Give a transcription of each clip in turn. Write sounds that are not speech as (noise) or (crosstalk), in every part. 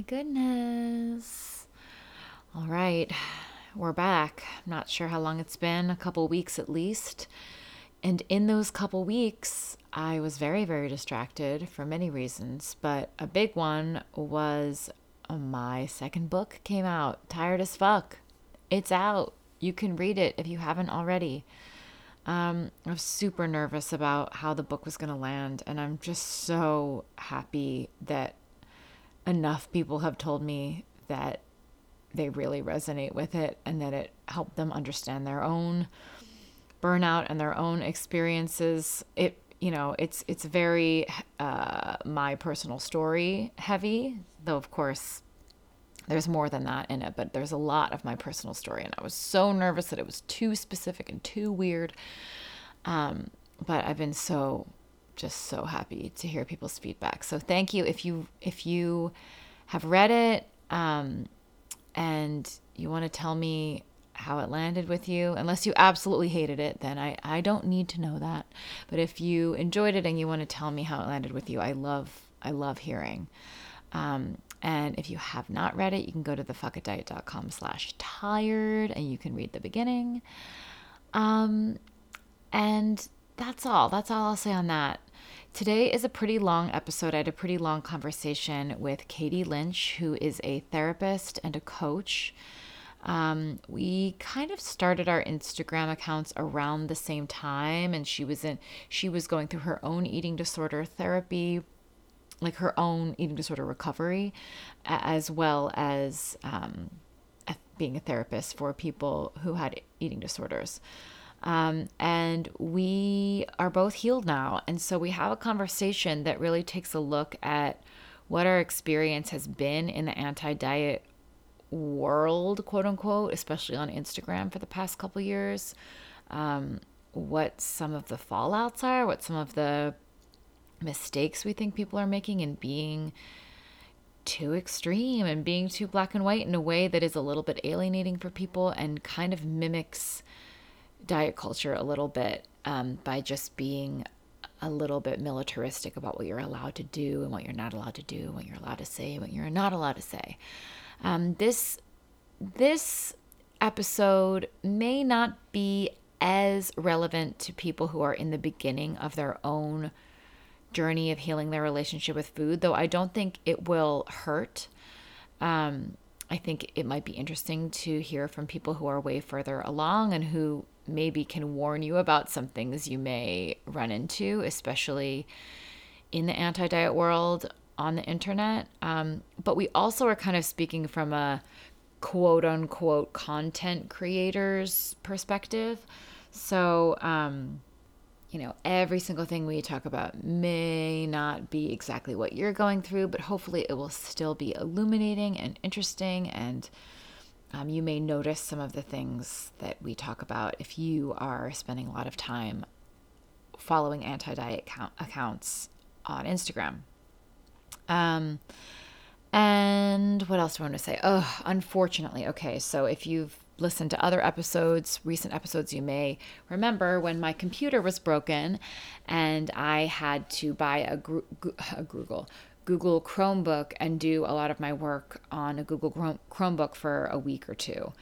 my goodness. All right, we're back. I'm not sure how long it's been, a couple weeks at least. And in those couple weeks, I was very, very distracted for many reasons, but a big one was uh, my second book came out, Tired as Fuck. It's out. You can read it if you haven't already. Um, I was super nervous about how the book was going to land, and I'm just so happy that enough people have told me that they really resonate with it and that it helped them understand their own burnout and their own experiences. It you know it's it's very uh, my personal story heavy, though of course there's more than that in it, but there's a lot of my personal story. And I was so nervous that it was too specific and too weird. Um, but I've been so just so happy to hear people's feedback. So thank you if you if you have read it um, and you want to tell me how it landed with you. Unless you absolutely hated it, then I, I don't need to know that. But if you enjoyed it and you want to tell me how it landed with you, I love I love hearing. Um, and if you have not read it, you can go to thefuckitdiet.com slash tired and you can read the beginning. Um, and that's all. That's all I'll say on that. Today is a pretty long episode. I had a pretty long conversation with Catie Lynch, who is a therapist and a coach. Um, we kind of started our Instagram accounts around the same time, and she was in she was going through her own eating disorder therapy like her own eating disorder recovery, as well as um, being a therapist for people who had eating disorders. Um, and we are both healed now. And so we have a conversation that really takes a look at what our experience has been in the anti diet world, quote unquote, especially on Instagram for the past couple years. Um, what some of the fallouts are, what some of the mistakes we think people are making in being too extreme and being too black and white in a way that is a little bit alienating for people and kind of mimics diet culture a little bit um, by just being a little bit militaristic about what you're allowed to do and what you're not allowed to do, what you're allowed to say, what you're not allowed to say. Um, this this episode may not be as relevant to people who are in the beginning of their own journey of healing their relationship with food, though I don't think it will hurt. Um, I think it might be interesting to hear from people who are way further along and who maybe can warn you about some things you may run into, especially in the anti diet world on the internet. Um, but we also are kind of speaking from a quote unquote content creator's perspective. So, um, you know, every single thing we talk about may not be exactly what you're going through, but hopefully it will still be illuminating and interesting. And um, you may notice some of the things that we talk about if you are spending a lot of time following anti diet accounts on Instagram. Um, and what else do I want to say? Oh, unfortunately, okay. So if you've listened to other episodes, recent episodes, you may remember when my computer was broken and I had to buy a, (laughs) a Google Google Chromebook and do a lot of my work on a Google Chromebook for a week or two.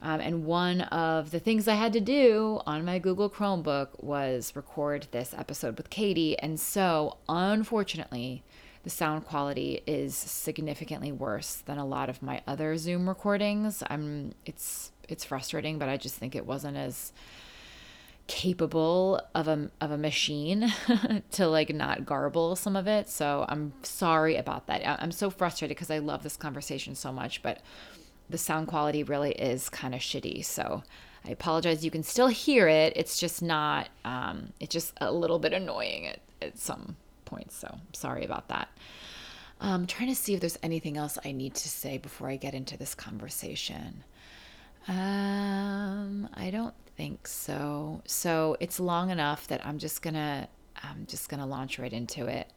Um, and one of the things I had to do on my Google Chromebook was record this episode with Catie. And so, unfortunately, the sound quality is significantly worse than a lot of my other Zoom recordings. I'm it's it's frustrating, but I just think it wasn't as capable of a of a machine (laughs) to like not garble some of it. So I'm sorry about that. I'm so frustrated because I love this conversation so much, but the sound quality really is kind of shitty. So I apologize. You can still hear it. It's just not. Um, it's just a little bit annoying at, at some points. So sorry about that. I'm um, trying to see if there's anything else I need to say before I get into this conversation. Um, I don't think so. So it's long enough that I'm just gonna I'm just gonna launch right into it.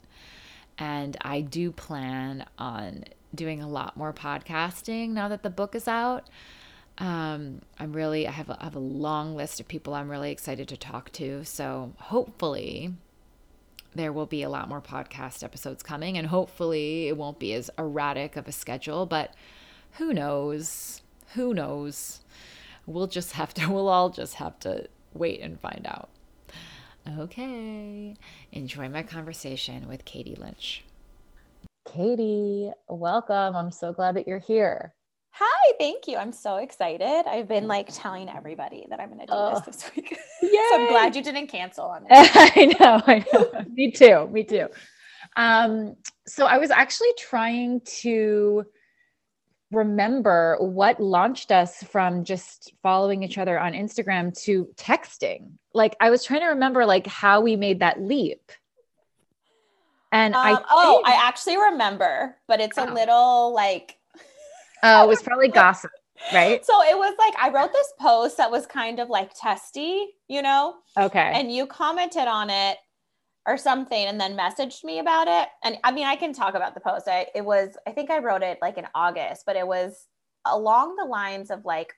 And I do plan on doing a lot more podcasting now that the book is out. Um, I'm really I have a, I have a long list of people I'm really excited to talk to. So hopefully there will be a lot more podcast episodes coming, and hopefully it won't be as erratic of a schedule, but who knows? Who knows? We'll just have to, (laughs) we'll all just have to wait and find out. Okay. Enjoy my conversation with Catie Lynch. Catie, welcome. I'm so glad that you're here. Hi, thank you. I'm so excited. I've been like telling everybody that I'm going to do oh, this this week. (laughs) so I'm glad you didn't cancel on (laughs) me. I know, I know. me too. Me too. Um, so I was actually trying to remember what launched us from just following each other on Instagram to texting. Like I was trying to remember like how we made that leap. And um, I oh, I actually remember, but it's a oh. little like Oh, it was probably gossip, right? So it was like I wrote this post that was kind of like testy, you know? Okay. And you commented on it or something and then messaged me about it. And I mean, I can talk about the post. I it was I think I wrote it like in August, but it was along the lines of like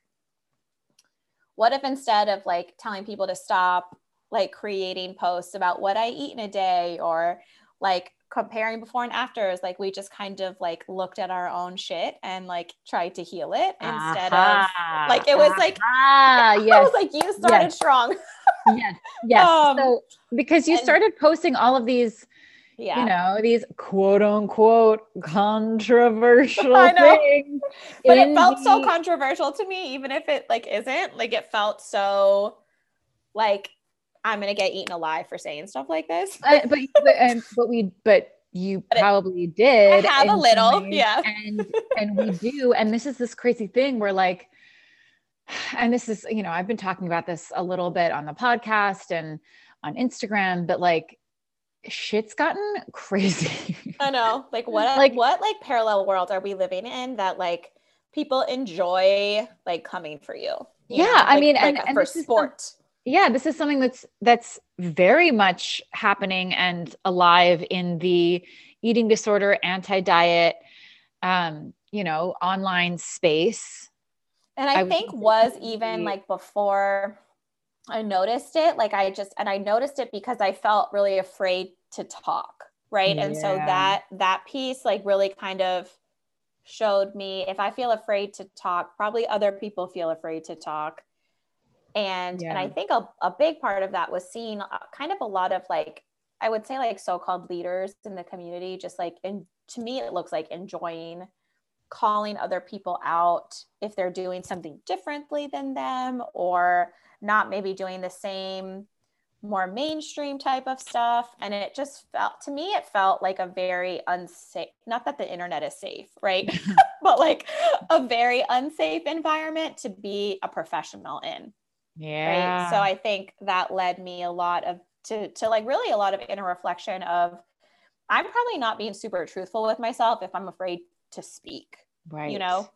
what if instead of like telling people to stop like creating posts about what I eat in a day or like comparing before and afters like we just kind of like looked at our own shit and like tried to heal it instead uh-huh. of like it was like uh-huh. yes. (laughs) I was like you started yes. strong yes yes um, so because you and, started posting all of these yeah. you know these quote unquote controversial (laughs) things but it felt the- so controversial to me even if it like isn't like it felt so like I'm gonna get eaten alive for saying stuff like this. uh, but but, and, but we but you but probably it, did I have a little, yeah. And and we do. And this is this crazy thing where like, and this is, you know, I've been talking about this a little bit on the podcast and on Instagram, but like shit's gotten (laughs) crazy. I know. Like what like what like parallel world are we living in that like people enjoy like coming for you? you yeah, know? I mean, like, and, and for sport yeah this is something that's that's very much happening and alive in the eating disorder anti-diet um you know online space and i, I think was even like before i noticed it like i just and i noticed it because i felt really afraid to talk right yeah. and so that that piece like really kind of showed me if i feel afraid to talk probably other people feel afraid to talk and yeah. and i think a, a big part of that was seeing uh, kind of a lot of like i would say like so-called leaders in the community just like and to me it looks like enjoying calling other people out if they're doing something differently than them or not maybe doing the same more mainstream type of stuff and it just felt to me it felt like a very unsafe not that the internet is safe right (laughs) (laughs) but like a very unsafe environment to be a professional in yeah. Right? So I think that led me a lot of to to like really a lot of inner reflection of I'm probably not being super truthful with myself if I'm afraid to speak. Right. You know?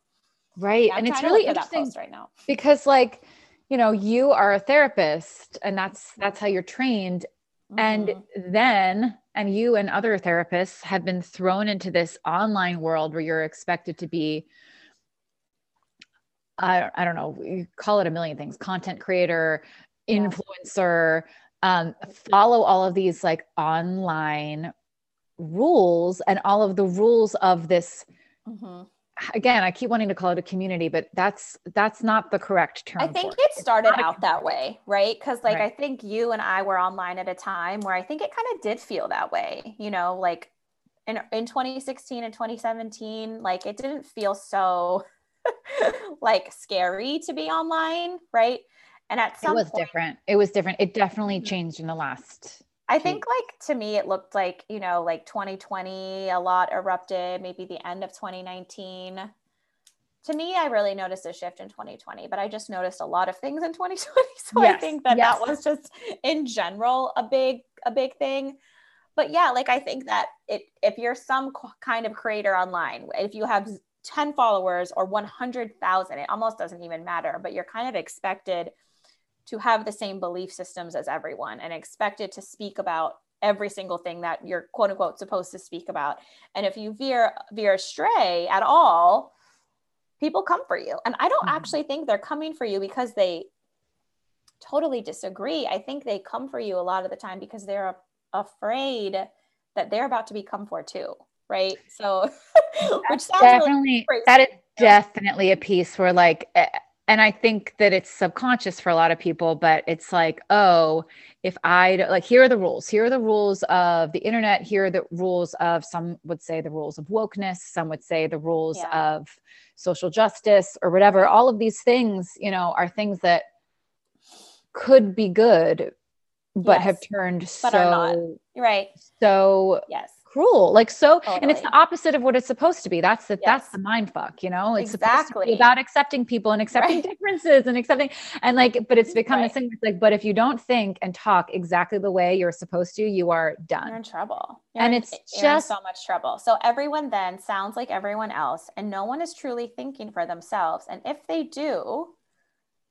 Right. Yeah, and it's really interesting right now. Because like, you know, you are a therapist and that's that's how you're trained. Mm-hmm. And then and you and other therapists have been thrown into this online world where you're expected to be I, I don't know, you call it a million things content creator, influencer, yeah. um, follow all of these like online rules and all of the rules of this. Mm-hmm. Again, I keep wanting to call it a community, but that's that's not the correct term. I think it, it started out that way, right? Because like right. I think you and I were online at a time where I think it kind of did feel that way. You know, like in in 2016 and 2017, like it didn't feel so (laughs) like scary to be online, right? And at some it was point, different. It was different. It definitely mm-hmm. changed in the last. I think like to me it looked like, you know, like 2020 a lot erupted, maybe the end of 2019. To me, I really noticed a shift in 2020, but I just noticed a lot of things in 2020. (laughs) So yes, I think that yes. that was just in general a big a big thing but yeah like i think that it if you're some kind of creator online if you have 10 followers or 100,000, it almost doesn't even matter, but you're kind of expected to have the same belief systems as everyone and expected to speak about every single thing that you're quote unquote supposed to speak about. And if you veer veer astray at all, people come for you. And I don't mm-hmm. actually think they're coming for you because they totally disagree. I think they come for you a lot of the time because they're afraid that they're about to become for too right so (laughs) which sounds definitely really that is definitely a piece where like eh, and I think that it's subconscious for a lot of people, but it's like, oh, if I like, here are the rules. Here are the rules of the internet. Here are the rules of some would say the rules of wokeness. Some would say the rules yeah. of social justice or whatever. All of these things, you know, are things that could be good, but yes. have turned but so right. So yes cruel like so totally. and it's the opposite of what it's supposed to be that's the yes. that's the mind fuck you know it's exactly about accepting people and accepting right. differences and accepting and like but it's become right. a thing like but if you don't think and talk exactly the way you're supposed to you are done you're in trouble you're and in, it's eh, just so much trouble so everyone then sounds like everyone else and no one is truly thinking for themselves and if they do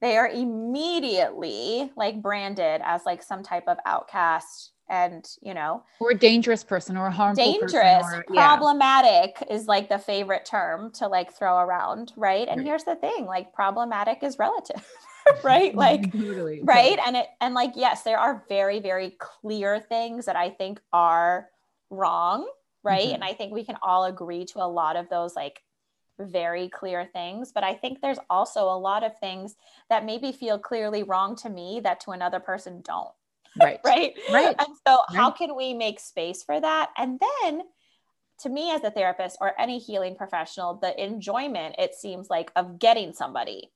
they are immediately like branded as like some type of outcast and you know or a dangerous person or a harmful dangerous or, problematic yeah. is like the favorite term to like throw around right? And right. here's the thing like problematic is relative (laughs) (laughs) right? Like totally, right? And it and like yes there are very very clear things that i think are wrong right? Mm-hmm. and i think we can all agree to a lot of those like very clear things. But i think there's also a lot of things that maybe feel clearly wrong to me that to another person don't Right. (laughs) right. Right. And so, right. how can we make space for that? And then, to me, as a therapist or any healing professional, the enjoyment, it seems like, of getting somebody.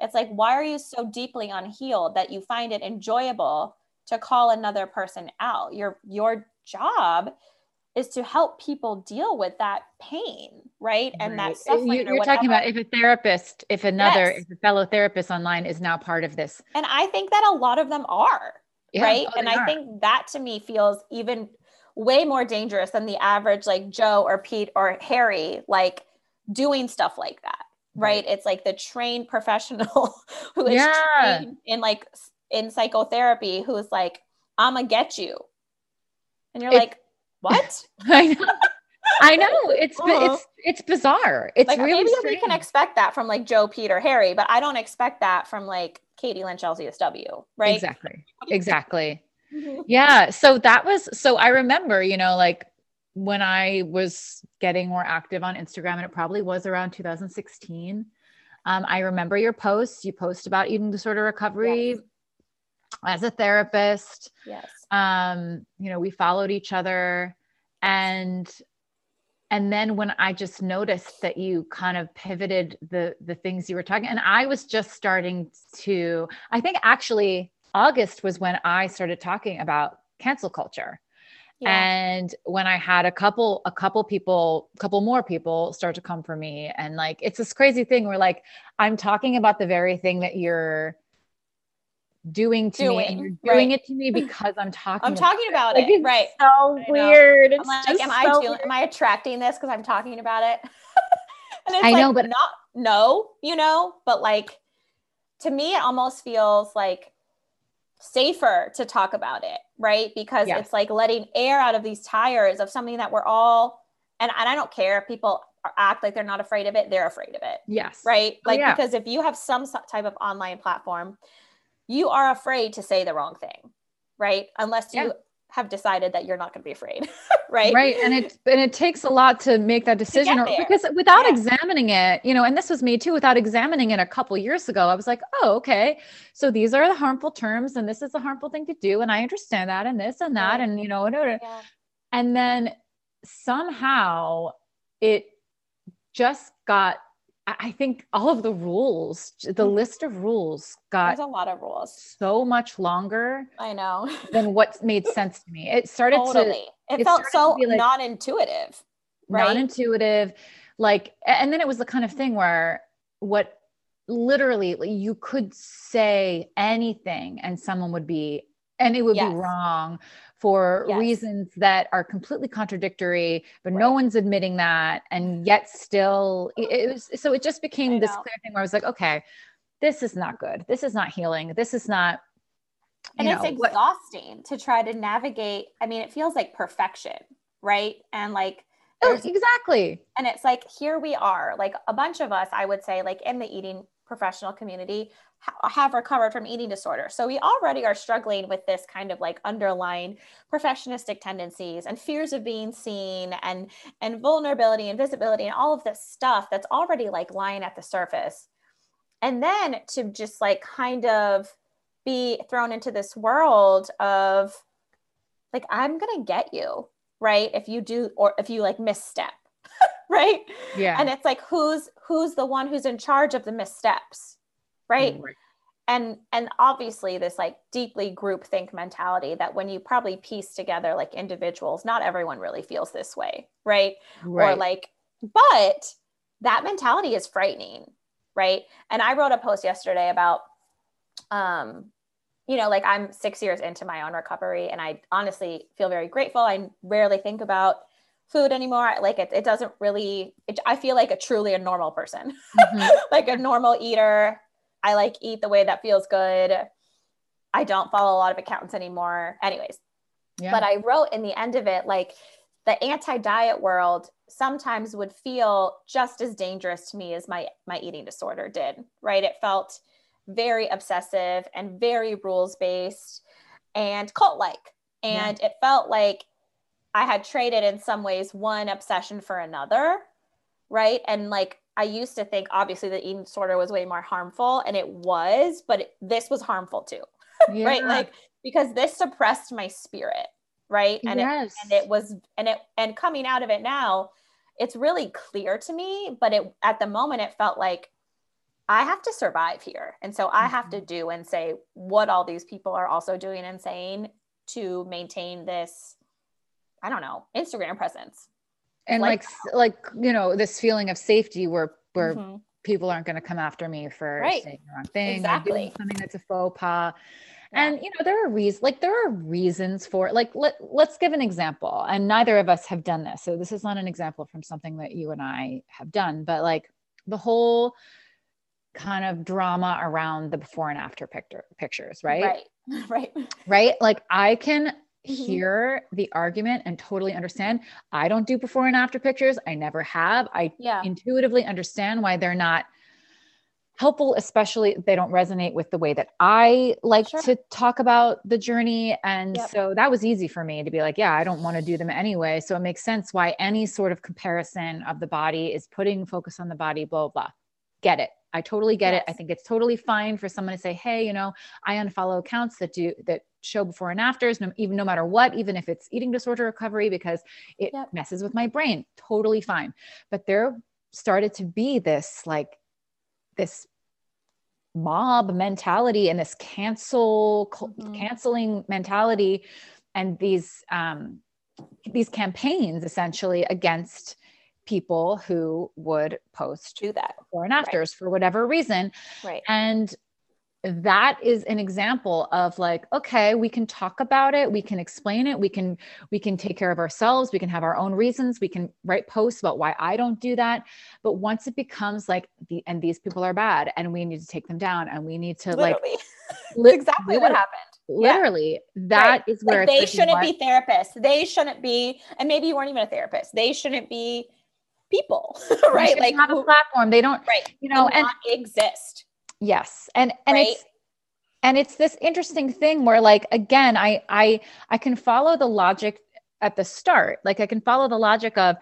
It's like, why are you so deeply unhealed that you find it enjoyable to call another person out? Your your job is to help people deal with that pain, right? And right. that suffering. You, are talking about if a therapist, if another, yes. if a fellow therapist online is now part of this. And I think that a lot of them are yeah, right oh, and i are. think that to me feels even way more dangerous than the average like joe or pete or harry like doing stuff like that right, right. it's like the trained professional (laughs) who is yeah. trained in like in psychotherapy who's like i'm gonna get you and you're it, like what (laughs) i know I know (laughs) it's uh-huh. it's it's bizarre. It's like, really maybe strange. we can expect that from like Joe, Pete, or Harry, but I don't expect that from like Catie Lynch LCSW, right? Exactly. (laughs) Exactly. Mm-hmm. yeah. So that was, so I remember, you know, like when I was getting more active on Instagram, and it probably was around 2016. Um, I remember your posts. You post about eating disorder recovery yes. as a therapist. Yes. Um, you know, we followed each other and and then when i just noticed that you kind of pivoted the the things you were talking and i was just starting to i think actually august was when i started talking about cancel culture yeah. and when i had a couple a couple people a couple more people start to come for me and like it's this crazy thing where like i'm talking about the very thing that you're doing to doing, me and you're doing right. it to me (laughs) because I'm talking I'm talking about it. it. right. So weird. It's like, am so I doing, am I attracting this because I'm talking about it? (laughs) and it's I like, know, but not no, you know, but like to me it almost feels like safer to talk about it, right? Because yes. it's like letting air out of these tires of something that we're all and, and I don't care if people act like they're not afraid of it, they're afraid of it. Yes. Right? Oh, like oh, yeah. because if you have some type of online platform you are afraid to say the wrong thing, right? Unless you yeah. have decided that you're not going to be afraid, (laughs) right? Right. And it and it takes a lot to make that decision or, because without yeah. examining it, you know, and this was me too, without examining it a couple years ago, I was like, oh, okay. So these are the harmful terms and this is a harmful thing to do. And I understand that and this and that. Right. And you know, yeah. and then somehow it just got I think all of the rules, the mm-hmm. list of rules got There's a lot of rules. So much longer. I know. than what made (laughs) sense to me. It started totally. to it, it felt so like non-intuitive. Right? Non-intuitive. Like and then it was the kind of thing where what literally you could say anything and someone would be and it would yes. be wrong for yes. reasons that are completely contradictory but right. no one's admitting that and yet still it was so it just became this clear thing where i was like okay this is not good. This is not healing. This is not and know, it's exhausting what, to try to navigate. I mean it feels like perfection right? And like oh, exactly. And it's like here we are. Like a bunch of us i would say like in the eating professional community have recovered from eating disorder. So we already are struggling with this kind of like underlying perfectionistic tendencies and fears of being seen and and vulnerability and visibility and all of this stuff that's already like lying at the surface. And then to just like kind of be thrown into this world of like I'm going to get you, right? If you do or if you like misstep (laughs) right yeah and it's like who's who's the one who's in charge of the missteps right? right and and obviously this like deeply group think mentality that when you probably piece together like individuals not everyone really feels this way right, right. or like but that mentality is frightening right and i wrote a post yesterday about um you know like i'm six years into my own recovery and i honestly feel very grateful i rarely think about food anymore. Like it, it doesn't really, it, I feel like a truly a normal person, mm-hmm. (laughs) like a normal eater. I like eat the way that feels good. I don't follow a lot of accounts anymore. Anyways, yeah. but I wrote in the end of it, like the anti-diet world sometimes would feel just as dangerous to me as my my eating disorder did. Right? It felt very obsessive and very rules based and cult like. And yeah. it felt like I had traded in some ways one obsession for another, right? And like I used to think obviously the eating disorder was way more harmful, and it was, but it, this was harmful too, (laughs) yeah. right? Like because this suppressed my spirit, right? And yes. it, and it was and it and coming out of it now, it's really clear to me. But it at the moment it felt like I have to survive here, and so I have to mm-hmm. do and say what all these people are also doing and saying to maintain this I don't know, Instagram presence. And like, like, like you know, this feeling of safety where where mm-hmm. people aren't going to come after me for right. saying the wrong thing exactly. something that's a faux pas. Yeah. And you know, there are reasons like there are reasons for like let let's give an example. And neither of us have done this. So this is not an example from something that you and I have done, but like the whole kind of drama around the before and after picture pictures, right? Right. (laughs) Right. Right. Like I can. Mm-hmm. hear the argument and totally understand. I don't do before and after pictures. I never have. I yeah. intuitively understand why they're not helpful, especially they don't resonate with the way that I like sure. to talk about the journey. And yep. so that was easy for me to be like, yeah, I don't want to do them anyway. So it makes sense why any sort of comparison of the body is putting focus on the body, blah, blah. Get it. I totally get yes. it. I think it's totally fine for someone to say, "Hey, you know, I unfollow accounts that do that show before and afters, no, even no matter what, even if it's eating disorder recovery because it yep. messes with my brain." Totally fine. But there started to be this like this mob mentality and this cancel mm-hmm. canceling mentality and these um these campaigns essentially against people who would post do that before and afters right. for whatever reason. Right. And that is an example of like okay we can talk about it we can explain it we can we can take care of ourselves we can have our own reasons we can write posts about why i don't do that but once it becomes like the and these people are bad and we need to take them down and we need to literally. like (laughs) li- exactly what happened literally yeah. that right. is where like they shouldn't be therapists they shouldn't be and maybe you weren't even a therapist they shouldn't be people, (laughs) right? Like have a platform. They don't, right? You know, and exist. Yes, and and right? it's and it's this interesting thing where, like, again, I I I can follow the logic at the start. Like, I can follow the logic of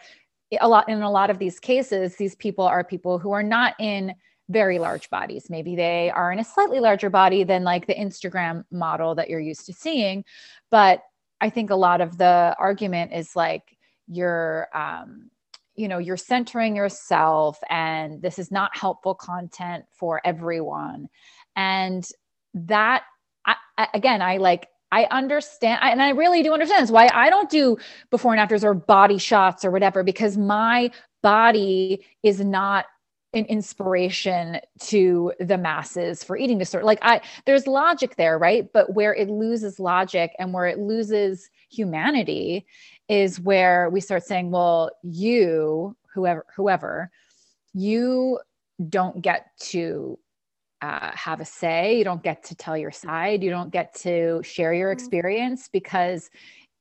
a lot in a lot of these cases. These people are people who are not in very large bodies. Maybe they are in a slightly larger body than like the Instagram model that you're used to seeing. But I think a lot of the argument is like you're um, you know you're centering yourself and this is not helpful content for everyone. And that I, again i like i understand and i really do understand. This why i don't do before and afters or body shots or whatever because my body is not an inspiration to the masses for eating disorder. Like i there's logic there right? But where it loses logic and where it loses humanity is where we start saying, well, you, whoever, whoever, you don't get to uh, have a say. You don't get to tell your side. You don't get to share your mm-hmm. experience because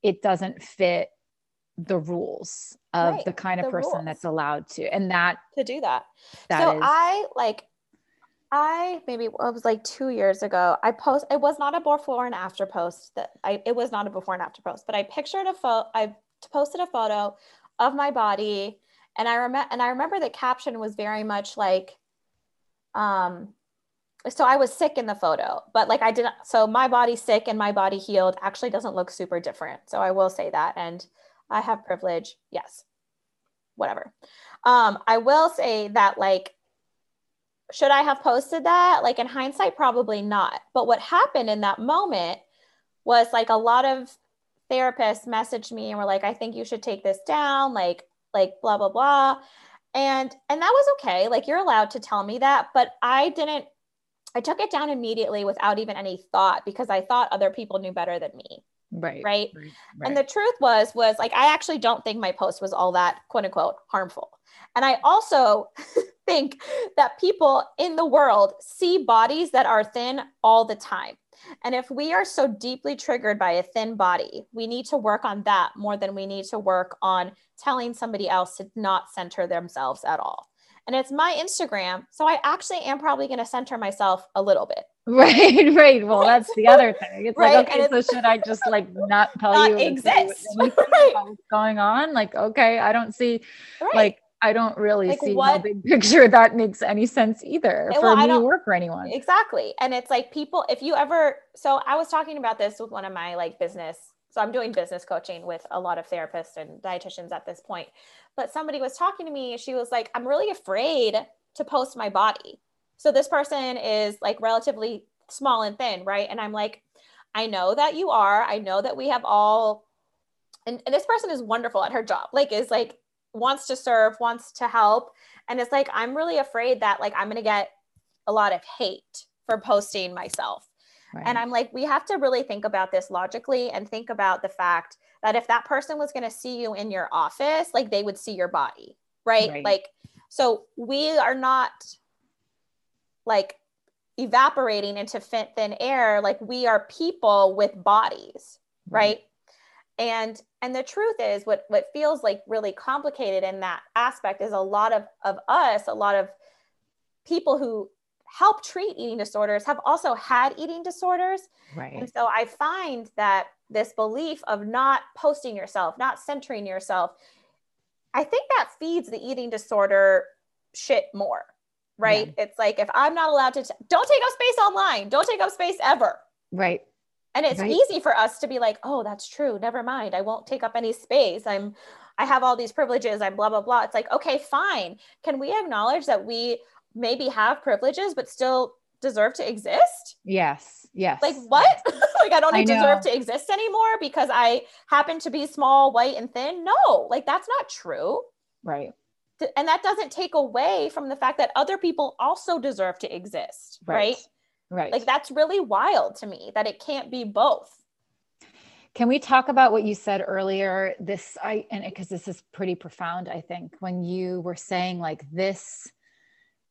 it doesn't fit the rules of right, the kind of the person rules. that's allowed to. And that to do that. that so is, I like I maybe it was like two years ago. I post. It was not a before and after post. That I. It was not a before and after post, but I pictured a photo. I posted a photo of my body, and I remember. And I remember the caption was very much like, um, so I was sick in the photo, but like I didn't. So my body sick and my body healed actually doesn't look super different. So I will say that, and I have privilege. Yes, whatever. Um, I will say that like should I have posted that? Like in hindsight, probably not. But what happened in that moment was like a lot of therapists messaged me and were like, I think you should take this down, like, like blah, blah, blah. And and that was okay. Like you're allowed to tell me that, but I didn't I took it down immediately without even any thought because I thought other people knew better than me. Right, right. Right. And the truth was, was like, I actually don't think my post was all that quote unquote harmful. And I also (laughs) think that people in the world see bodies that are thin all the time. And if we are so deeply triggered by a thin body, we need to work on that more than we need to work on telling somebody else to not center themselves at all. And it's my Instagram. So I actually am probably going to center myself a little bit. (laughs) Right, right. Well, that's the other thing. It's right? like, okay, so should I just like not tell not you exist (laughs) right. what's going on? Like, okay, I don't see right. like I don't really like see what big (laughs) picture that makes any sense either for well, me or for anyone. Exactly. And it's like people, if you ever, so I was talking about this with one of my like business. So I'm doing business coaching with a lot of therapists and dietitians at this point. But somebody was talking to me. She was like, I'm really afraid to post my body. So this person is like relatively small and thin, right? And I'm like, I know that you are. I know that we have all, and, and this person is wonderful at her job. Like, is like wants to serve, wants to help. And it's like, I'm really afraid that like I'm going to get a lot of hate for posting myself. Right. And I'm like, we have to really think about this logically and think about the fact that if that person was going to see you in your office, like they would see your body, right? right? Like, so we are not like evaporating into thin air. Like we are people with bodies, right? right? And and the truth is what what feels like really complicated in that aspect is a lot of of us a lot of people who help treat eating disorders have also had eating disorders. Right. And so i find that this belief of not posting yourself not centering yourself i think that feeds the eating disorder shit more right? Yeah. it's like if i'm not allowed to t- don't take up space online. Don't take up space ever. Right and it's right. easy for us to be like oh that's true never mind i won't take up any space i'm i have all these privileges i'm blah blah blah. It's like okay fine can we acknowledge that we maybe have privileges but still deserve to exist? Yes yes. Like what? (laughs) Like i don't I deserve to exist anymore because i happen to be small white and thin? No like that's not true. Right. And that doesn't take away from the fact that other people also deserve to exist right, right? Right. Like that's really wild to me that it can't be both. Can we talk about what you said earlier? This I and because this is pretty profound, I think, when you were saying like this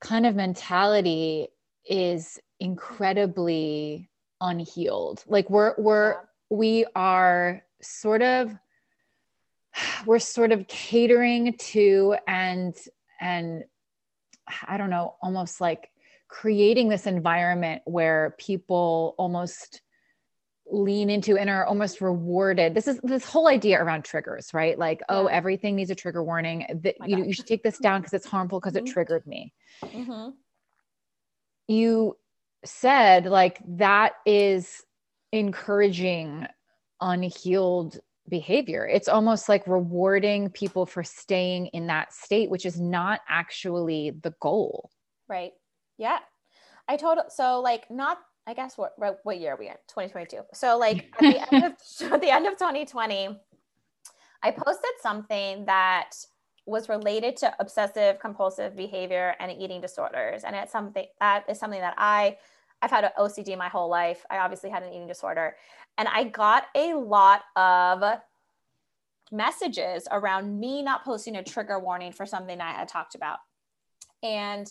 kind of mentality is incredibly unhealed. Like we're we're yeah. we are sort of we're sort of catering to and and I don't know, almost like creating this environment where people almost lean into and are almost rewarded. This is this whole idea around triggers, right? Like, oh, yeah. oh, everything needs a trigger warning. That you know, you should take this down (laughs) because it's harmful because mm-hmm. it triggered me. Mm-hmm. You said like that is encouraging unhealed behavior. It's almost like rewarding people for staying in that state, which is not actually the goal. Right. Yeah. I told so like not I guess what what year are we in? 2022. So like at the end of (laughs) at the end of 2020, I posted something that was related to obsessive compulsive behavior and eating disorders. And it's something that is something that I I've had an OCD my whole life. I obviously had an eating disorder. And I got a lot of messages around me not posting a trigger warning for something I had talked about. And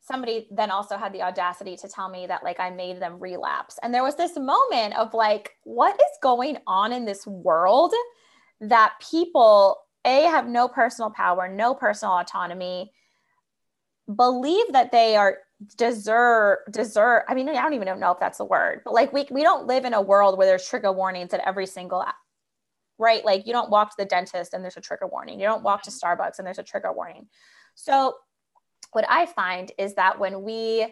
somebody then also had the audacity to tell me that like I made them relapse. And there was this moment of like, what is going on in this world that people, A, have no personal power, no personal autonomy, believe that they are deserve deserve i mean i don't even know if that's the word but like we, we don't live in a world where there's trigger warnings at every single right? Like you don't walk to the dentist and there's a trigger warning. You don't walk to starbucks and there's a trigger warning. So what i find is that when we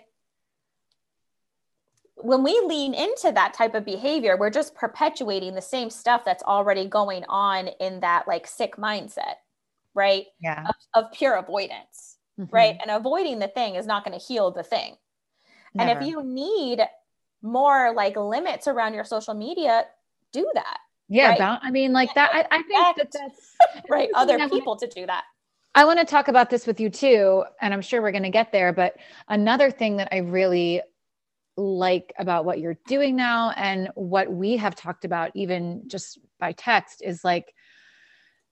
when we lean into that type of behavior we're just perpetuating the same stuff that's already going on in that like sick mindset right yeah of, of pure avoidance mm-hmm. right? And avoiding the thing is not going to heal the thing. Never. And if you need more like limits around your social media, do that. Yeah, right? about, I mean, like that. I, I think that that's (laughs) right. (laughs) Other people to do that. I want to talk about this with you too, and I'm sure we're going to get there. But another thing that I really like about what you're doing now and what we have talked about, even just by text, is like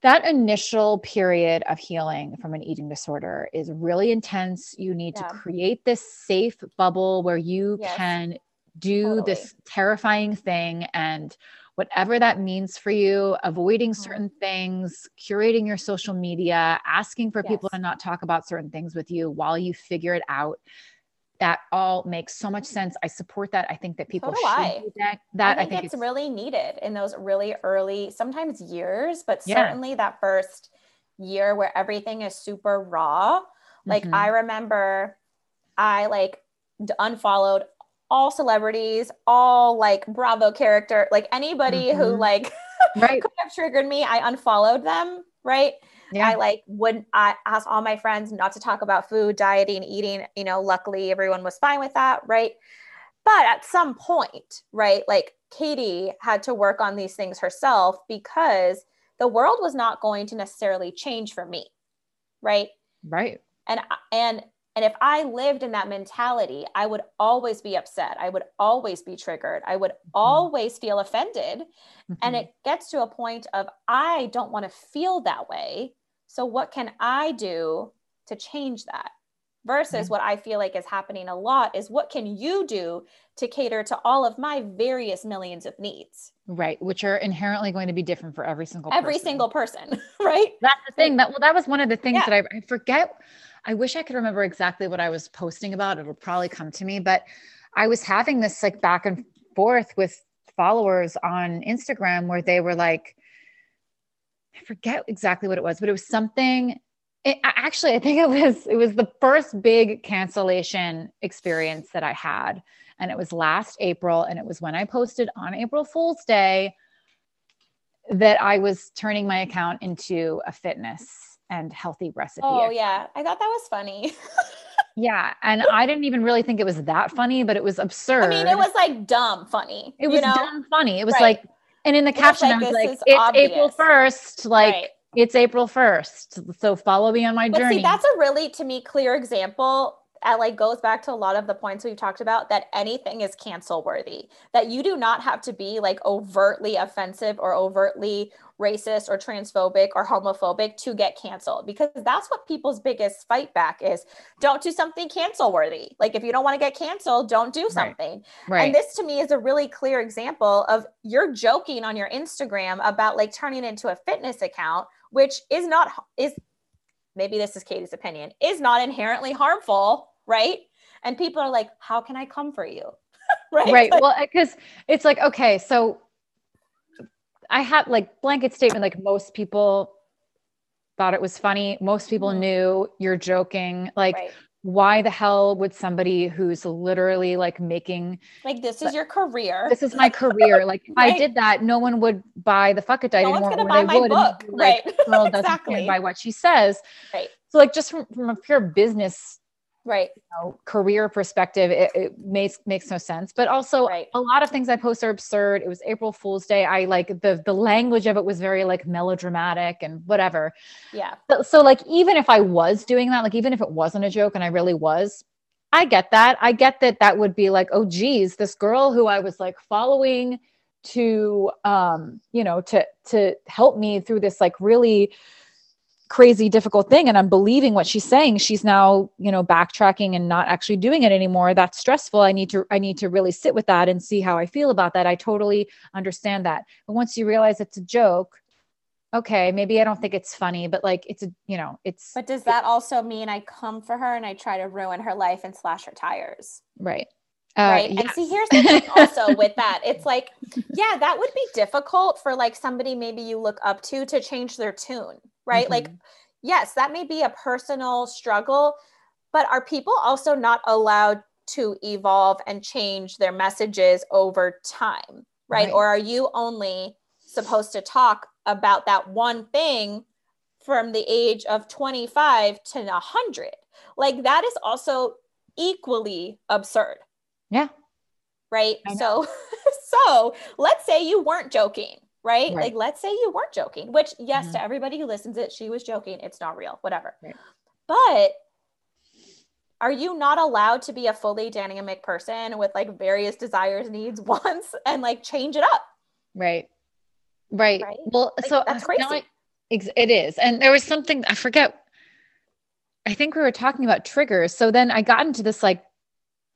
that initial period of healing from an eating disorder is really intense. You need yeah. to create this safe bubble where you yes. can do totally. this terrifying thing and whatever that means for you, avoiding mm-hmm. certain things, curating your social media, asking for yes. people to not talk about certain things with you while you figure it out that all makes so much sense. I support that. I think that people so should do that. that. I think, I think it's, it's, really needed in those really early, sometimes years, but yeah. certainly that first year where everything is super raw. Like mm-hmm. I remember I like unfollowed all celebrities, all like Bravo character, like anybody mm-hmm. who like (laughs) right. could have triggered me, I unfollowed them, right? Yeah. I like would I ask all my friends not to talk about food, dieting, eating. You know, luckily everyone was fine with that, right? But at some point, right, like Catie had to work on these things herself because the world was not going to necessarily change for me, right? Right. And and and if I lived in that mentality, I would always be upset. I would always be triggered. I would mm-hmm. always feel offended. Mm-hmm. And it gets to a point of, I don't want to feel that way. So, what can I do to change that? Versus mm-hmm. what I feel like is happening a lot is what can you do to cater to all of my various millions of needs? Right, which are inherently going to be different for every single every person. single person, (laughs) right? That's the thing. That well, that was one of the things yeah. that I, I forget I wish I could remember exactly what I was posting about. It'll probably come to me, but I was having this like back and forth with followers on Instagram where they were like, I forget exactly what it was, but it was something. It, actually, I think it was it was the first big cancellation experience that I had, and it was last April, and it was when I posted on April Fool's Day that I was turning my account into a fitness and healthy recipe. Oh, yeah. I thought that was funny. (laughs) yeah. And I didn't even really think it was that funny, but it was absurd. I mean, it was like dumb funny. It was know? dumb funny. It was right. like, and in the it caption, like, I was like, it's obvious. April 1st. Like, right. it's April 1st. So follow me on my but journey. See, that's a really, to me, clear example that like goes back to a lot of the points we've talked about that anything is cancel worthy that you do not have to be like overtly offensive or overtly racist or transphobic or homophobic to get canceled because that's what people's biggest fight back is don't do something cancel worthy like if you don't want to get canceled don't do something right. right. and this to me is a really clear example of you're joking on your instagram about like turning into a fitness account which is not is maybe this is Catie's opinion, is not inherently harmful, right? And people are like, how can I come for you? (laughs) right. Right. Well, because it's like, okay, so I had like blanket statement, like most people thought it was funny. Most people mm-hmm. knew you're joking. Like, right. why the hell would somebody who's literally like making like this is your career? This is my career. Like, if right. I did that, no one would buy the fuck it no anymore. One's gonna buy my would. book. Like, right. Girl doesn't (laughs) exactly. by what she says. Right. So, like, just from, from a pure business right. you know, career perspective it, it, makes makes no sense. But also right. a lot of things i post are absurd. It was april fool's day. I like the the language of it was very like melodramatic and whatever. Yeah. So, so like even if i was doing that like even if it wasn't a joke and i really was i get that. I get that that would be like oh geez this girl who i was like following to um you know to to help me through this like really crazy difficult thing and i'm believing what she's saying. She's now you know backtracking and not actually doing it anymore. That's stressful. I need to i need to really sit with that and see how i feel about that. I totally understand that. But once you realize it's a joke okay, maybe I don't think it's funny, but like it's a, you know, it's But does that also mean I come for her and I try to ruin her life and slash her tires? right. Right Uh, yes. and see here's the thing also with that it's like yeah that would be difficult for like somebody maybe you look up to to change their tune right like Mhm. yes that may be a personal struggle but are people also not allowed to evolve and change their messages over time right, Right. or are you only supposed to talk about that one thing from the age of 25 to 100 like that is also equally absurd Yeah. right so (laughs) so let's say you weren't joking right? Right. like let's say you weren't joking which yes Mhm. to everybody who listens it she was joking it's not real whatever Right. but are you not allowed to be a fully dynamic person with like various desires needs (laughs) wants and like change it up Right. Right. Right? Well, Like, so that's crazy. I- it is. And there was something I forget. I think we were talking about triggers. So then I got into this like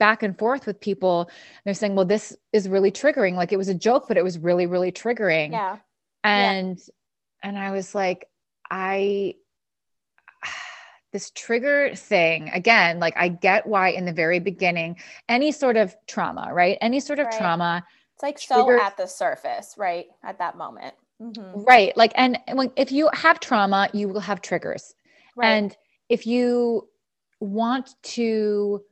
back and forth with people. They're saying, well, this is really triggering. Like it was a joke, but it was really, really triggering. yeah And and I was like, I (sighs) this trigger thing again, like I get why in the very beginning, any sort of trauma, right? Any sort of Right. trauma it's like so at the surface right at that moment Mhm. Right. Like, and when, if you have trauma, you will have triggers. right And if you want to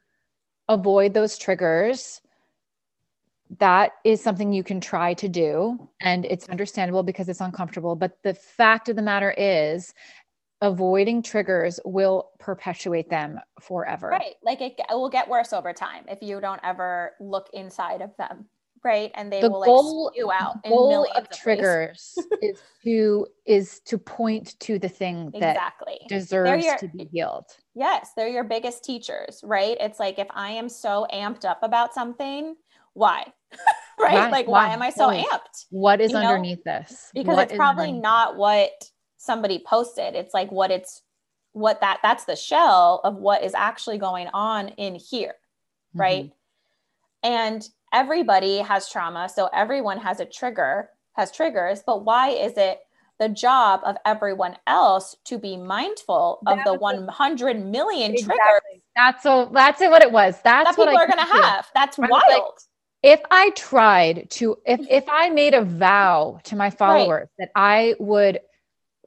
avoid those triggers, that is something you can try to do. And it's understandable because it's uncomfortable. But the fact of the matter is, avoiding triggers will perpetuate them forever. right like it, will get worse over time if you don't ever look inside of them right and they The will goal- like spew out in Goal millions of of triggers (laughs) is to is to point to the thing that exactly deserves your- to be healed. Yes, they're your biggest teachers, right? It's like if I am so amped up about something, why? (laughs) right? Like, why Why? am I so amped? What is You know, underneath this? Because What it's probably not what somebody posted. It's like what it's what that that's the shell of what is actually going on in here, right? Mhm. And everybody has trauma, so everyone has a trigger, has triggers, but why is it the job of everyone else to be mindful of That the was the- 100 million triggers That's so. That's. What it was. That's that what people I are going to came have. That's I was like, wild. If I tried to, if if I made a vow to my followers that I would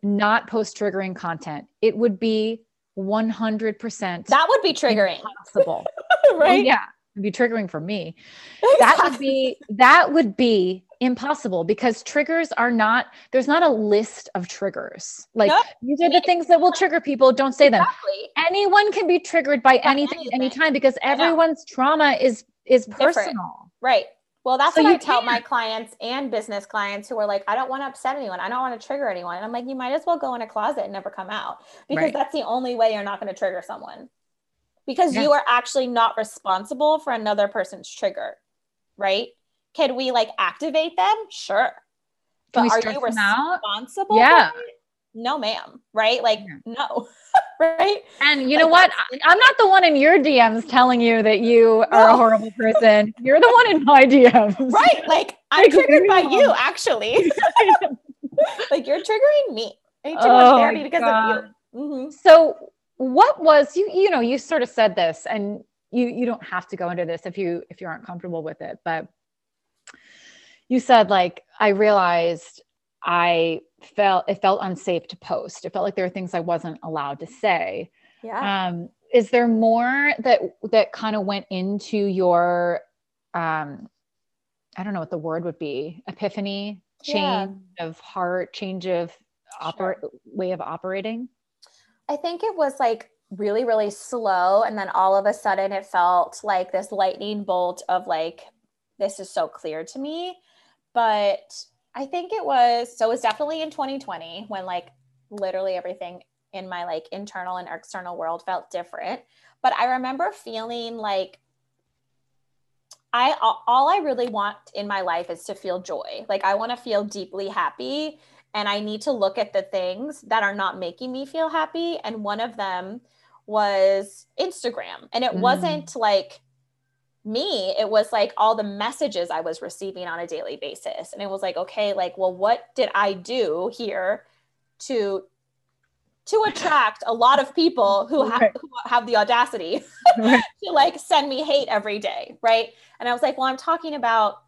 not post triggering content, it would be one hundred percent that would be triggering, possible. (laughs) right? yeah, be triggering for me. That would be (laughs) that would be impossible because triggers are not. There's not a list of triggers. Like Nope. these are the things that will trigger people. Don't say them. exactly. anyone can be triggered by anything, anything. anytime because everyone's trauma is is Different. personal Right. Well, that's So what I tell my can't. clients and business clients who are like, I don't want to upset anyone. I don't want to trigger anyone. And I'm like, you might as well go in a closet and never come out because Right. that's the only way you're not going to trigger someone because Yeah. you are actually not responsible for another person's trigger. Right. Can we like activate them? Sure. Can But are you responsible? Yeah. No, ma'am. Right. Like, Yeah. no. (laughs) right. and you know what i'm not the one in your dms telling you that you are a horrible person you're the one in my dms (laughs) Right. Like, I'm Like, triggered by you, actually. (laughs) like, you're triggering me. I need too Oh much my therapy because God. of you. Mhm. so what was you you know you sort of said this and you you don't have to go into this if you if you aren't comfortable with it but you said like i realized i felt it felt unsafe to post it felt like there were things i wasn't allowed to say Yeah. um is there more that that kind of went into your um i don't know what the word would be epiphany Yeah. change of heart change of operate way of operating I think it was like really, really slow. And then all of a sudden it felt like this lightning bolt of like, this is so clear to me. But I think it was, so it was definitely in 2020 when like literally everything in my like internal and external world felt different. But I remember feeling like I all I really want in my life is to feel joy. Like I want to feel deeply happy and I need to look at the things that are not making me feel happy and one of them was Instagram. And it Mm. wasn't like me, it was like all the messages I was receiving on a daily basis. And it was like, okay, like, well, what did I do here to to attract a lot of people who, ha- right. who have the audacity (laughs) (laughs) to like send me hate every day right and i was like well i'm talking about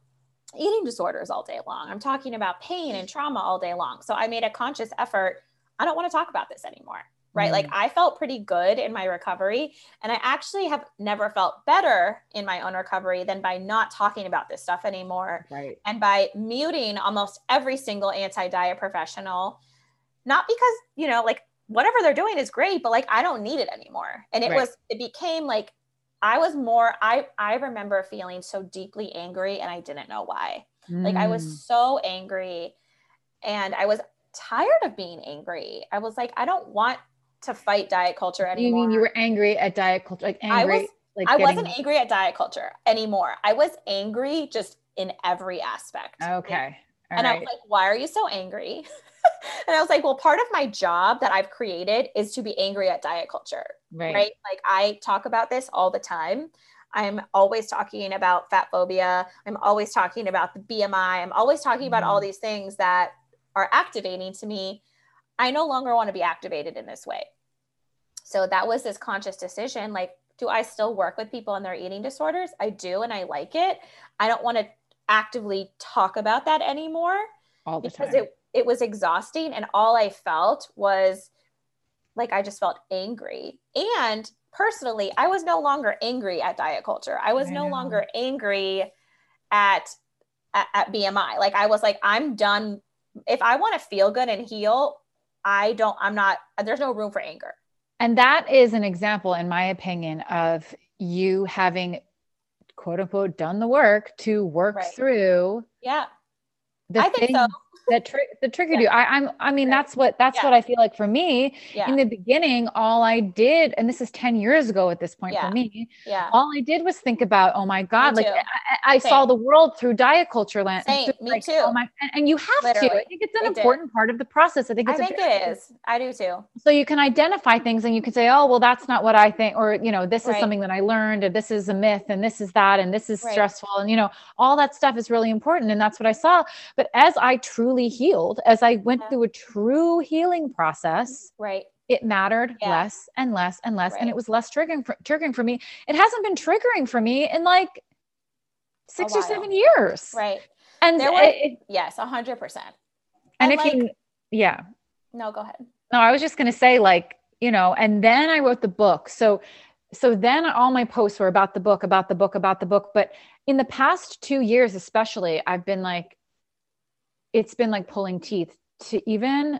eating disorders all day long i'm talking about pain and trauma all day long so i made a conscious effort i don't want to talk about this anymore right? Mm. Like I felt pretty good in my recovery. And I actually have never felt better in my own recovery than by not talking about this stuff anymore. Right. And by muting almost every single anti diet professional, not because, you know, like whatever they're doing is great, but like I don't need it anymore. And it right. was, it became like, I was more, I, I remember feeling so deeply angry and I didn't know why. Mm. Like I was mm. so angry and I was tired of being angry. I was like, I don't want to fight diet culture anymore. You mean you were angry at diet culture? Like angry? I was. Like I getting... wasn't angry at diet culture anymore. I was angry just in every aspect. Okay. All and right. I was like, why are you so angry? (laughs) (laughs) and I was like, well, part of my job that I've created is to be angry at diet culture. Right. right? Like I talk about this all the time. I'm always talking about fat phobia. I'm always talking about the BMI. I'm always talking about all mm-hmm. these things that are activating to me. I no longer want to be activated in this way. So that was this conscious decision like, do I still work with people and their eating disorders? I do, and I like it. I don't want to actively talk about that anymore all the because time. it it was exhausting, and all I felt was like I just felt angry. And personally, I was no longer angry at diet culture. I was I no longer angry at, at at BMI. Like I was like, I'm done. If I want to feel good and heal, I don't. I'm not. There's no room for anger. And that is an example, in my opinion, of you having quote unquote done the work to work right. through. Yeah. I think so that tri- that triggered yeah. you. I, I'm, I mean, right. that's what that's yeah. what I feel like for me. Yeah. In the beginning, all I did, and this is 10 years ago at this point for me. Yeah. All I did was think about, oh my God, like I, I saw the world through diet culture lens. Same. me like, too. Oh my, and, and you have Literally. to. I think it's an important did. part of the process. I think it's I think it is. I do too. So you can identify things and you can say, oh, well, that's not what I think, or you know, this is something that I learned, or this is a myth, and this is that, and this is right. stressful, and you know, all that stuff is really important, and that's what I saw. But as I truly healed, as I went yeah. through a true healing process, mm-hmm. right, it mattered yeah. less and less and less, right. and it was less triggering for, triggering for me. It hasn't been triggering for me in like six or seven years, right? And there were it, yes, a hundred percent. And, if like, you, yeah, no, go ahead. No, I was just gonna say like you know, and then I wrote the book, so so then all my posts were about the book about the book about the book but in the past two years especially i've been like it's been like pulling teeth to even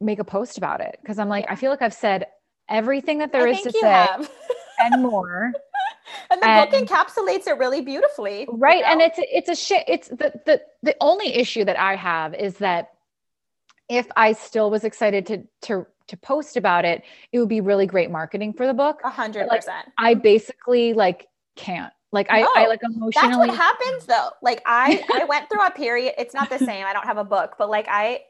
make a post about it because I'm like, yeah. I feel like I've said everything that there I is to say and more. (laughs) and the and, book encapsulates it really beautifully. Right. You know? And it's it's a shit. It's the the the only issue that I have is that if I still was excited to to to post about it, it would be really great marketing for the book. A hundred percent. I basically like can't. Like I, no, I like emotionally. That's what happens though. Like I, I (laughs) went through a period. It's not the same. I don't have a book, but like I,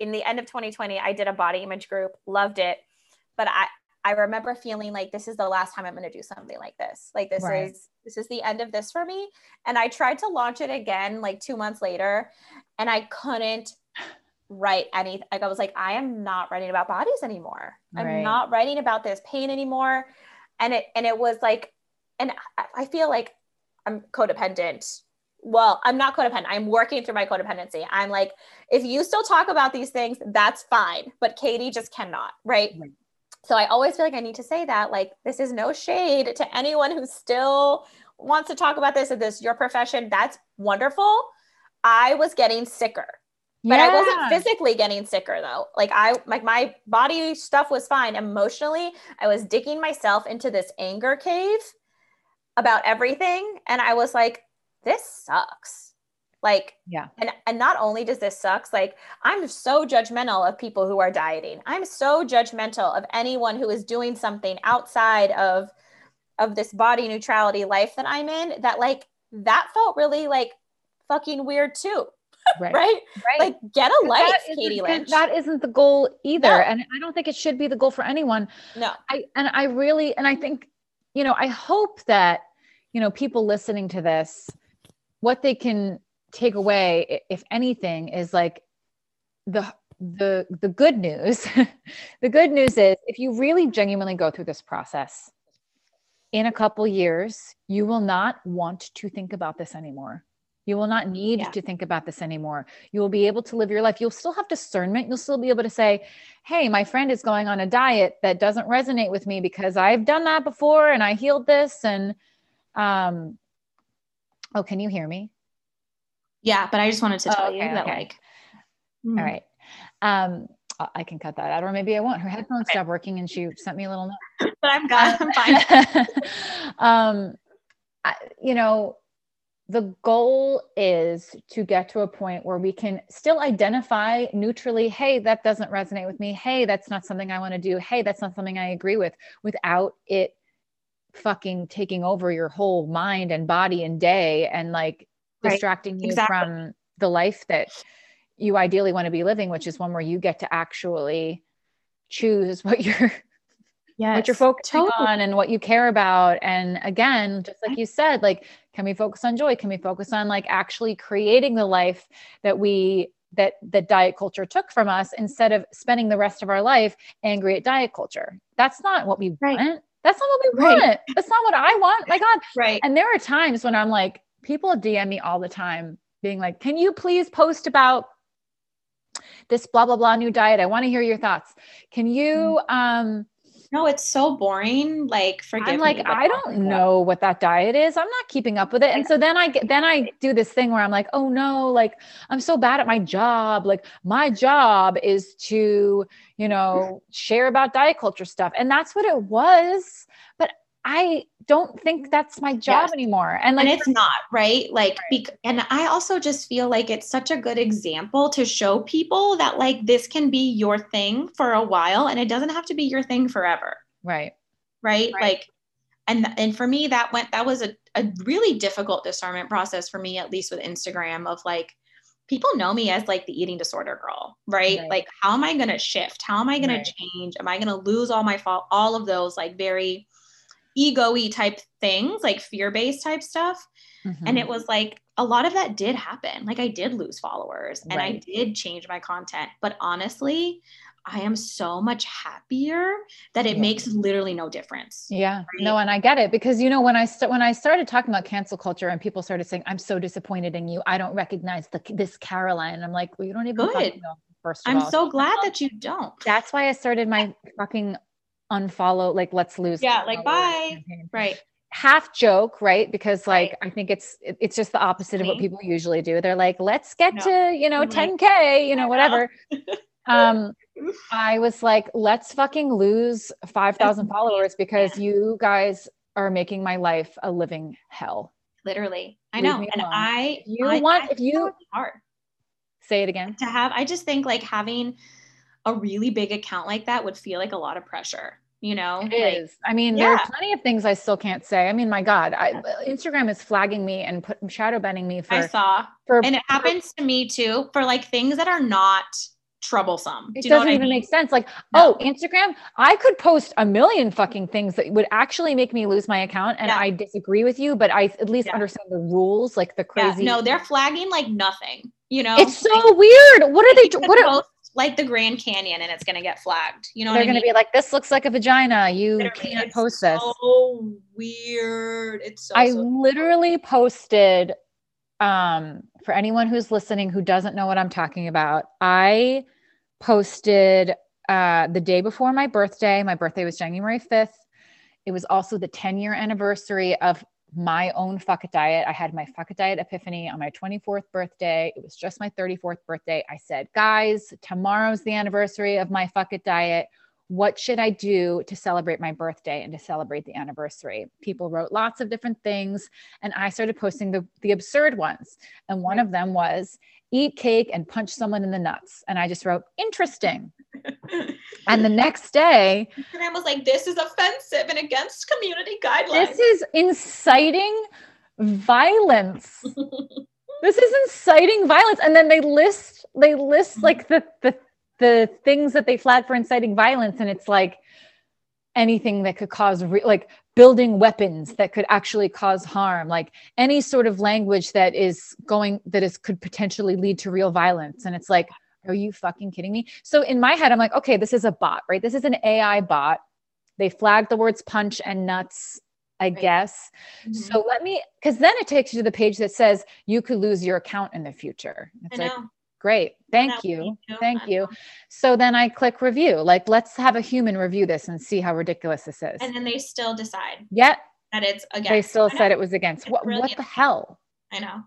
in the end of 2020, I did a body image group, loved it, but I, I remember feeling like this is the last time I'm going to do something like this. Like this right. is this is the end of this for me. And I tried to launch it again like 2 months later and I couldn't write anything. Like I was like I am not writing about bodies anymore. Right. I'm not writing about this pain anymore. And it and it was like and I feel like I'm codependent. Well, I'm not codependent. I'm working through my codependency. I'm like, if you still talk about these things, that's fine. But Catie just cannot, right? right. So I always feel like I need to say that. Like, this is no shade to anyone who still wants to talk about this and this, your profession. That's wonderful. I was getting sicker but yeah. I wasn't physically getting sicker though. Like I like my body stuff was fine. Emotionally, I was digging myself into this anger cave about everything. And i was like this sucks. Like yeah. and and not only does this sucks like i'm so judgmental of people who are dieting. I'm so judgmental of anyone who is doing something outside of of this body neutrality life that i'm in that like that felt really like fucking weird too. (laughs) Right. Right, right. like get a life Catie Lynch. that isn't the goal either. No. and i don't think it should be the goal for anyone. No. I and i really and i think you know i hope that you know, people listening to this, what they can take away, if anything, is like the the the good news, (laughs) the good news is if you really genuinely go through this process, in a couple years, you will not want to think about this anymore. You will not need yeah. to think about this anymore. You will be able to live your life. You'll still have discernment. You'll still be able to say, Hey, my friend is going on a diet that doesn't resonate with me because I've done that before and I healed this. And, um, oh, can you hear me? Yeah, but I just wanted to tell oh, okay, you that, okay. like, mm-hmm. all right. Um, I can cut that out, or maybe I won't. Her headphones okay. stopped working, and she sent me a little note. (laughs) But I'm good. I'm fine. (laughs) um, I, you know, the goal is to get to a point where we can still identify neutrally hey that doesn't resonate with me hey that's not something i want to do hey that's not something i agree with without it fucking taking over your whole mind and body and day and like right. distracting you exactly. from the life that you ideally want to be living which is one where you get to actually choose what you're yes, what you're focusing totally. on and what you care about. And again, just like you said, like, can we focus on joy? Can we focus on like actually creating the life that we that that diet culture took from us instead of spending the rest of our life angry at diet culture? That's not what we right. want. That's not what we right. want. That's not what I want. My God. Right. And there are times when I'm like, people DM me all the time being like, can you please post about this blah blah blah new diet? I want to hear your thoughts. Can you mm. um no, it's so boring. Like, forgive I'm like, me, I don't know what that diet is. I'm not keeping up with it. And so then I get, then I do this thing where I'm like, oh no, like I'm so bad at my job. Like my job is to, you know, share about diet culture stuff. And that's what it was. But I don't think that's my job yes. anymore. And like, and it's not right. Like, right. Bec- and I also just feel like it's such a good example to show people that like this can be your thing for a while, and it doesn't have to be your thing forever. Right. Right. right. Like, and and for me, that went that was a a really difficult discernment process for me, at least with Instagram, of like people know me as like the eating disorder girl, right? right. Like, how am I going to shift? How am I going to change? Am I going to lose all my fault? All of those like very ego-y type things, like fear-based type stuff. Mm-hmm. And it was like a lot of that did happen. Like I did lose followers and right. I did change my content. But honestly, I am so much happier that it yeah. makes literally no difference. Yeah. Right? No, and I get it because you know when I st- when I started talking about cancel culture and people started saying I'm so disappointed in you. I don't recognize the this Caroline. I'm like, well, you don't even Good. First I'm all. so glad that you don't. That's why I started my fucking unfollow like let's lose yeah like bye. campaign. right. Half joke right? Because like right. i think it's it's just the opposite of what people usually do. They're like let's get no. to you know 10k you know whatever. (laughs) Um i was like let's fucking lose 5000 followers because yeah. you guys are making my life a living hell. Literally. I know. and alone. i you I, want I, if you hard say it again. to have i just think like having a really big account like that would feel like a lot of pressure you know it like, is. i mean yeah. there are plenty of things i still can't say i mean my god I, instagram is flagging me and put shadow banning me for i saw for, and it for, happens to me too for like things that are not troublesome it doesn't even I mean? make sense like no. oh instagram i could post a million fucking things that would actually make me lose my account and yeah. i disagree with you but i at least yeah. understand the rules like the crazy no they're flagging like nothing you know it's so like, weird what are they what are like the Grand Canyon and it's going to get flagged. You know, they're going to be like, "This looks like a vagina. You literally, can't post this." So weird. It's so. I so literally posted. Um, for anyone who's listening who doesn't know what I'm talking about, I posted uh, the day before my birthday. My birthday was January 5th. It was also the 10 year anniversary of my own fuck diet. I had my fuck diet epiphany on my 24th birthday. It was just my 34th birthday. I said, guys, tomorrow's the anniversary of my fuck diet. What should I do to celebrate my birthday and to celebrate the anniversary? People wrote lots of different things, and I started posting the, the absurd ones. And one of them was eat cake and punch someone in the nuts. And I just wrote, interesting. And the next day, Instagram was like, this is offensive and against community guidelines. This is inciting violence. (laughs) this is inciting violence. And then they list, they list mm-hmm. like the, the, the things that they flag for inciting violence. And it's like anything that could cause re- like building weapons that could actually cause harm like any sort of language that is going that is could potentially lead to real violence and it's like are you fucking kidding me? So in my head, I'm like, okay, this is a bot, right? This is an AI bot. They flagged the words punch and nuts, I right. guess. Mm-hmm. So let me, because then it takes you to the page that says you could lose your account in the future. It's like, great. Thank you. Thank you. So then I click review. Like, let's have a human review this and see how ridiculous this is. And then they still decide. Yeah. That it's against. They still said it was against. what, what the hell? I know.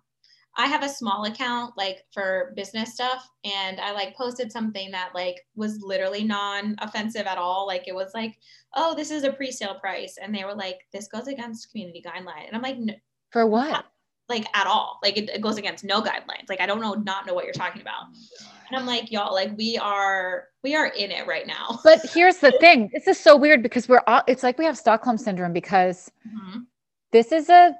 I have a small account like for business stuff and I like posted something that like was literally non-offensive at all. Like it was like, oh, this is a pre-sale price. And they were like, this goes against community guideline. And I'm like, no, for what? like at all. Like it, it, goes against no guidelines. Like I don't know, not know what you're talking about. And I'm like, y'all, like we are, we are in it right now. (laughs) But here's the thing. This is so weird because we're all, it's like we have Stockholm syndrome because mm-hmm. this is a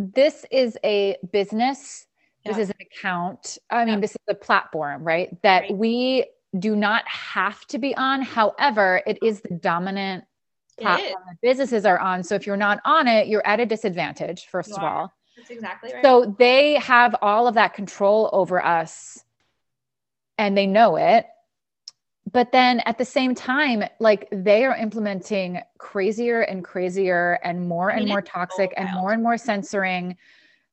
this is a business. Yeah. this is an account. I mean yeah. this is a platform right that right. we do not have to be on. However it is the dominant platform that businesses are on. So if you're not on it you're at a disadvantage first you of all. That's exactly right. So they have all of that control over us and they know it but then at the same time like they are implementing crazier and crazier and more and more toxic and more and more censoring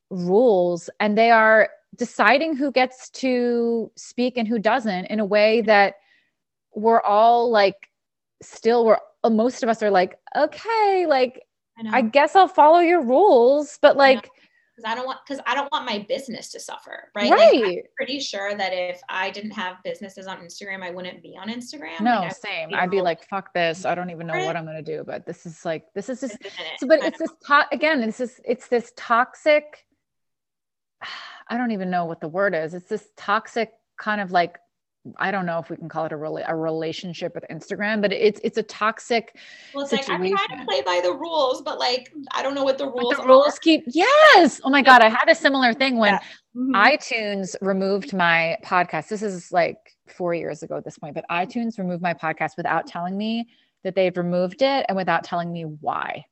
rules. And they are deciding who gets to speak and who doesn't in a way that we're all like still we're most of us are like okay like I, I guess I'll follow your rules. But like because I don't want because I don't want my business to suffer, right? Right. Like, I'm pretty sure that if I didn't have businesses on Instagram, I wouldn't be on Instagram. No, like, same. I'd be like, fuck this. I don't even know what I'm gonna do. But this is like this is just so, but it's this to- again, it's this it's this toxic. (sighs) I don't even know what the word is. It's this toxic kind of like I don't know if we can call it a, rela- a relationship with Instagram, but it's it's a toxic. Well, it's situation. like I'm trying to play by the rules, but like I don't know what the rules. But the rules keep yes. Oh my god, I had a similar thing when yeah. mm-hmm. iTunes removed my podcast. This is like four years ago at this point, but iTunes removed my podcast without telling me that they've removed it and without telling me why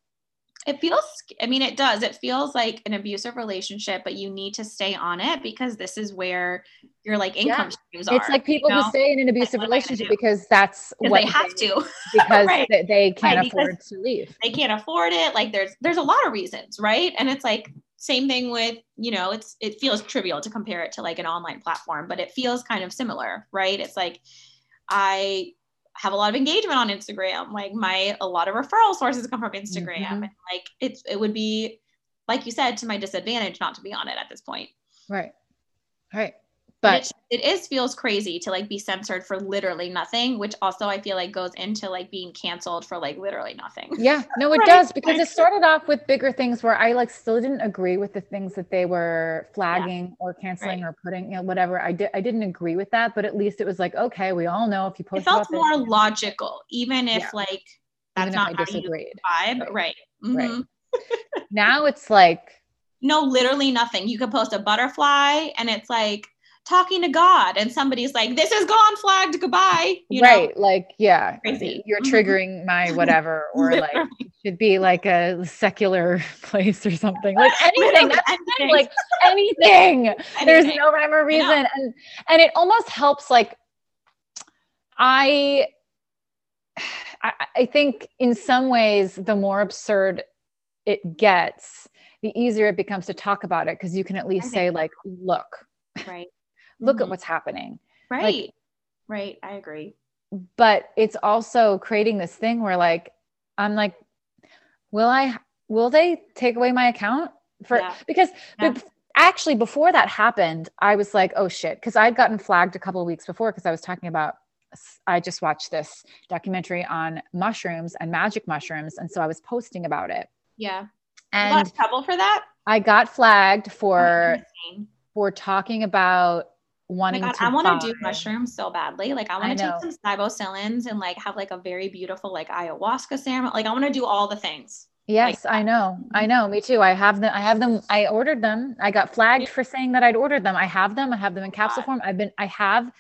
it feels i mean it does. It feels like an abusive relationship but you need to stay on it because this is where your like income yeah. streams are it's like people you know? who stay in an abusive relationship because that's what they have they, to. (laughs) because right. they, they, can't right, afford to leave. they can't afford it. Like there's there's a lot of reasons right? And it's like same thing with you know it's it feels trivial to compare it to like an online platform but it feels kind of similar right? It's like i have a lot of engagement on Instagram. Like my a lot of referral sources come from Instagram. Mm-hmm. And like it's it would be like you said to my disadvantage not to be on it at this point. Right. Right but it, it is feels crazy to like be censored for literally nothing which also i feel like goes into like being canceled for like literally nothing yeah no it (laughs) right. does because it started off with bigger things where i like still didn't agree with the things that they were flagging yeah. or canceling right. or putting you know whatever i did i didn't agree with that but at least it was like okay we all know if you post it felt more this, logical even if yeah. like that's even not I disagreed. vibe right right, mm-hmm. right. now it's like no literally nothing you could post a butterfly and it's like talking to God and somebody's like, this is gone flagged, goodbye. You right. Know? Like, yeah. Crazy. You're mm-hmm. triggering my (laughs) whatever, or like should be like a secular (laughs) place or something. Like (laughs) anything. anything. Like anything. anything. There's no rhyme or reason. And and it almost helps like I I, I think in some ways the more absurd it gets, the easier it becomes to talk about it because you can at least say like look right look mm-hmm. at what's happening. Right. Like, right. I agree. But it's also creating this thing where like, I'm like, will I, will they take away my account for, yeah. because yeah. Actually before that happened, I was like, oh shit. Cause I'd gotten flagged a couple of weeks before. Cause I was talking about, I just watched this documentary on mushrooms and magic mushrooms. And so I was posting about it. Yeah. And trouble for that? I got flagged for, oh, for talking about wanting oh God, I want to do mushrooms so badly. Like I want to take some psilocybins and like have like a very beautiful like ayahuasca ceremony. Like I want to do all the things. Yes, like I know. I know. Me too. I have them. I have them. I ordered them. I got flagged for saying that I'd ordered them. I have them. I have them in oh capsule God. form. I've been. I have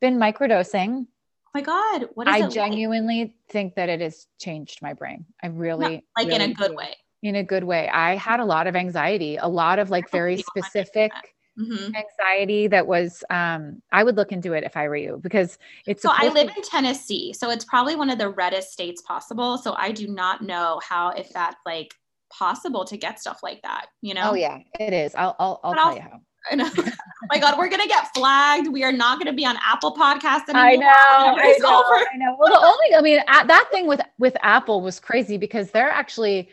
been microdosing. Oh my God, what is I genuinely like? think that it has changed my brain. I really, no, like really in a good way. In a good way. I had a lot of anxiety, a lot of like very specific mm-hmm. anxiety that was um I would look into it if I were you because it's so I live to- in Tennessee so it's probably one of the reddest states possible so I do not know how if that's like possible to get stuff like that you know oh yeah it is I'll I'll, I'll tell I'll, you how (laughs) I know. oh my God, we're gonna get flagged. We are not gonna be on Apple Podcasts anymore. I know. I know, I know. Well, the only, I mean, that thing with with Apple was crazy because they're actually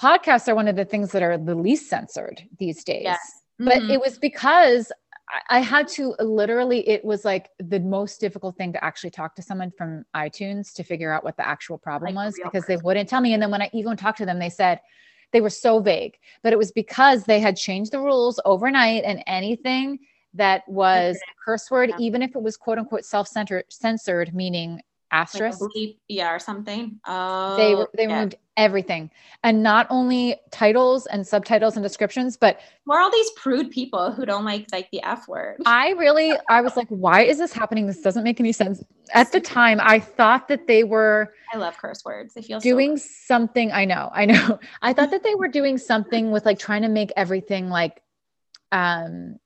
podcasts are one of the things that are the least censored these days. Yes. But mm-hmm. it was because I had to literally, it was like the most difficult thing to actually talk to someone from iTunes to figure out what the actual problem like was because person. they wouldn't tell me. And then when I even talked to them, they said they were so vague, but it was because they had changed the rules overnight and anything that was a curse word, yeah. even if it was quote unquote self centered censored, meaning asterisk. Like yeah, or something. Oh, they they yeah. removed everything, and not only titles and subtitles and descriptions, but more all these prude people who don't like like the f word. I really, I was like, why is this happening? This doesn't make any sense. At the time, I thought that they were. I love curse words. They feel doing so something. I know, I know. (laughs) I thought that they were doing something with like trying to make everything like, um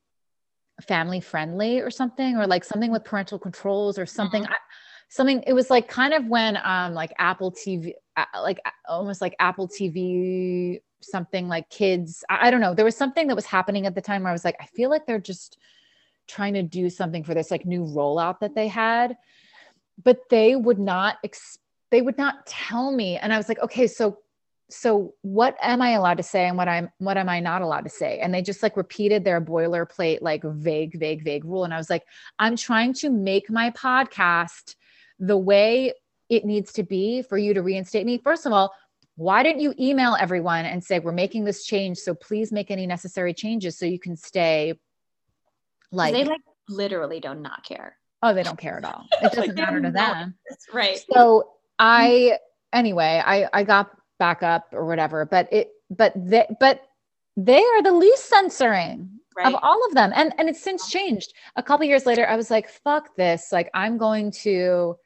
family friendly or something or like something with parental controls or something mm-hmm. I, something it was like kind of when um like apple tv like almost like apple tv something like kids I, I don't know there was something that was happening at the time where i was like i feel like they're just trying to do something for this like new rollout that they had but they would not ex- they would not tell me and i was like okay so so what am i allowed to say and what i'm what am i not allowed to say? And they just like repeated their boilerplate like vague vague vague rule and i was like i'm trying to make my podcast the way it needs to be for you to reinstate me, first of all, why didn't you email everyone and say, we're making this change. So please make any necessary changes so you can stay like they like literally do not care. Oh, they don't care at all. It (laughs) doesn't matter to them. Right. So I anyway, I I got back up or whatever, but it but they but they are the least censoring right. of all of them. And and it's since changed. A couple years later, I was like, fuck this. Like I'm going to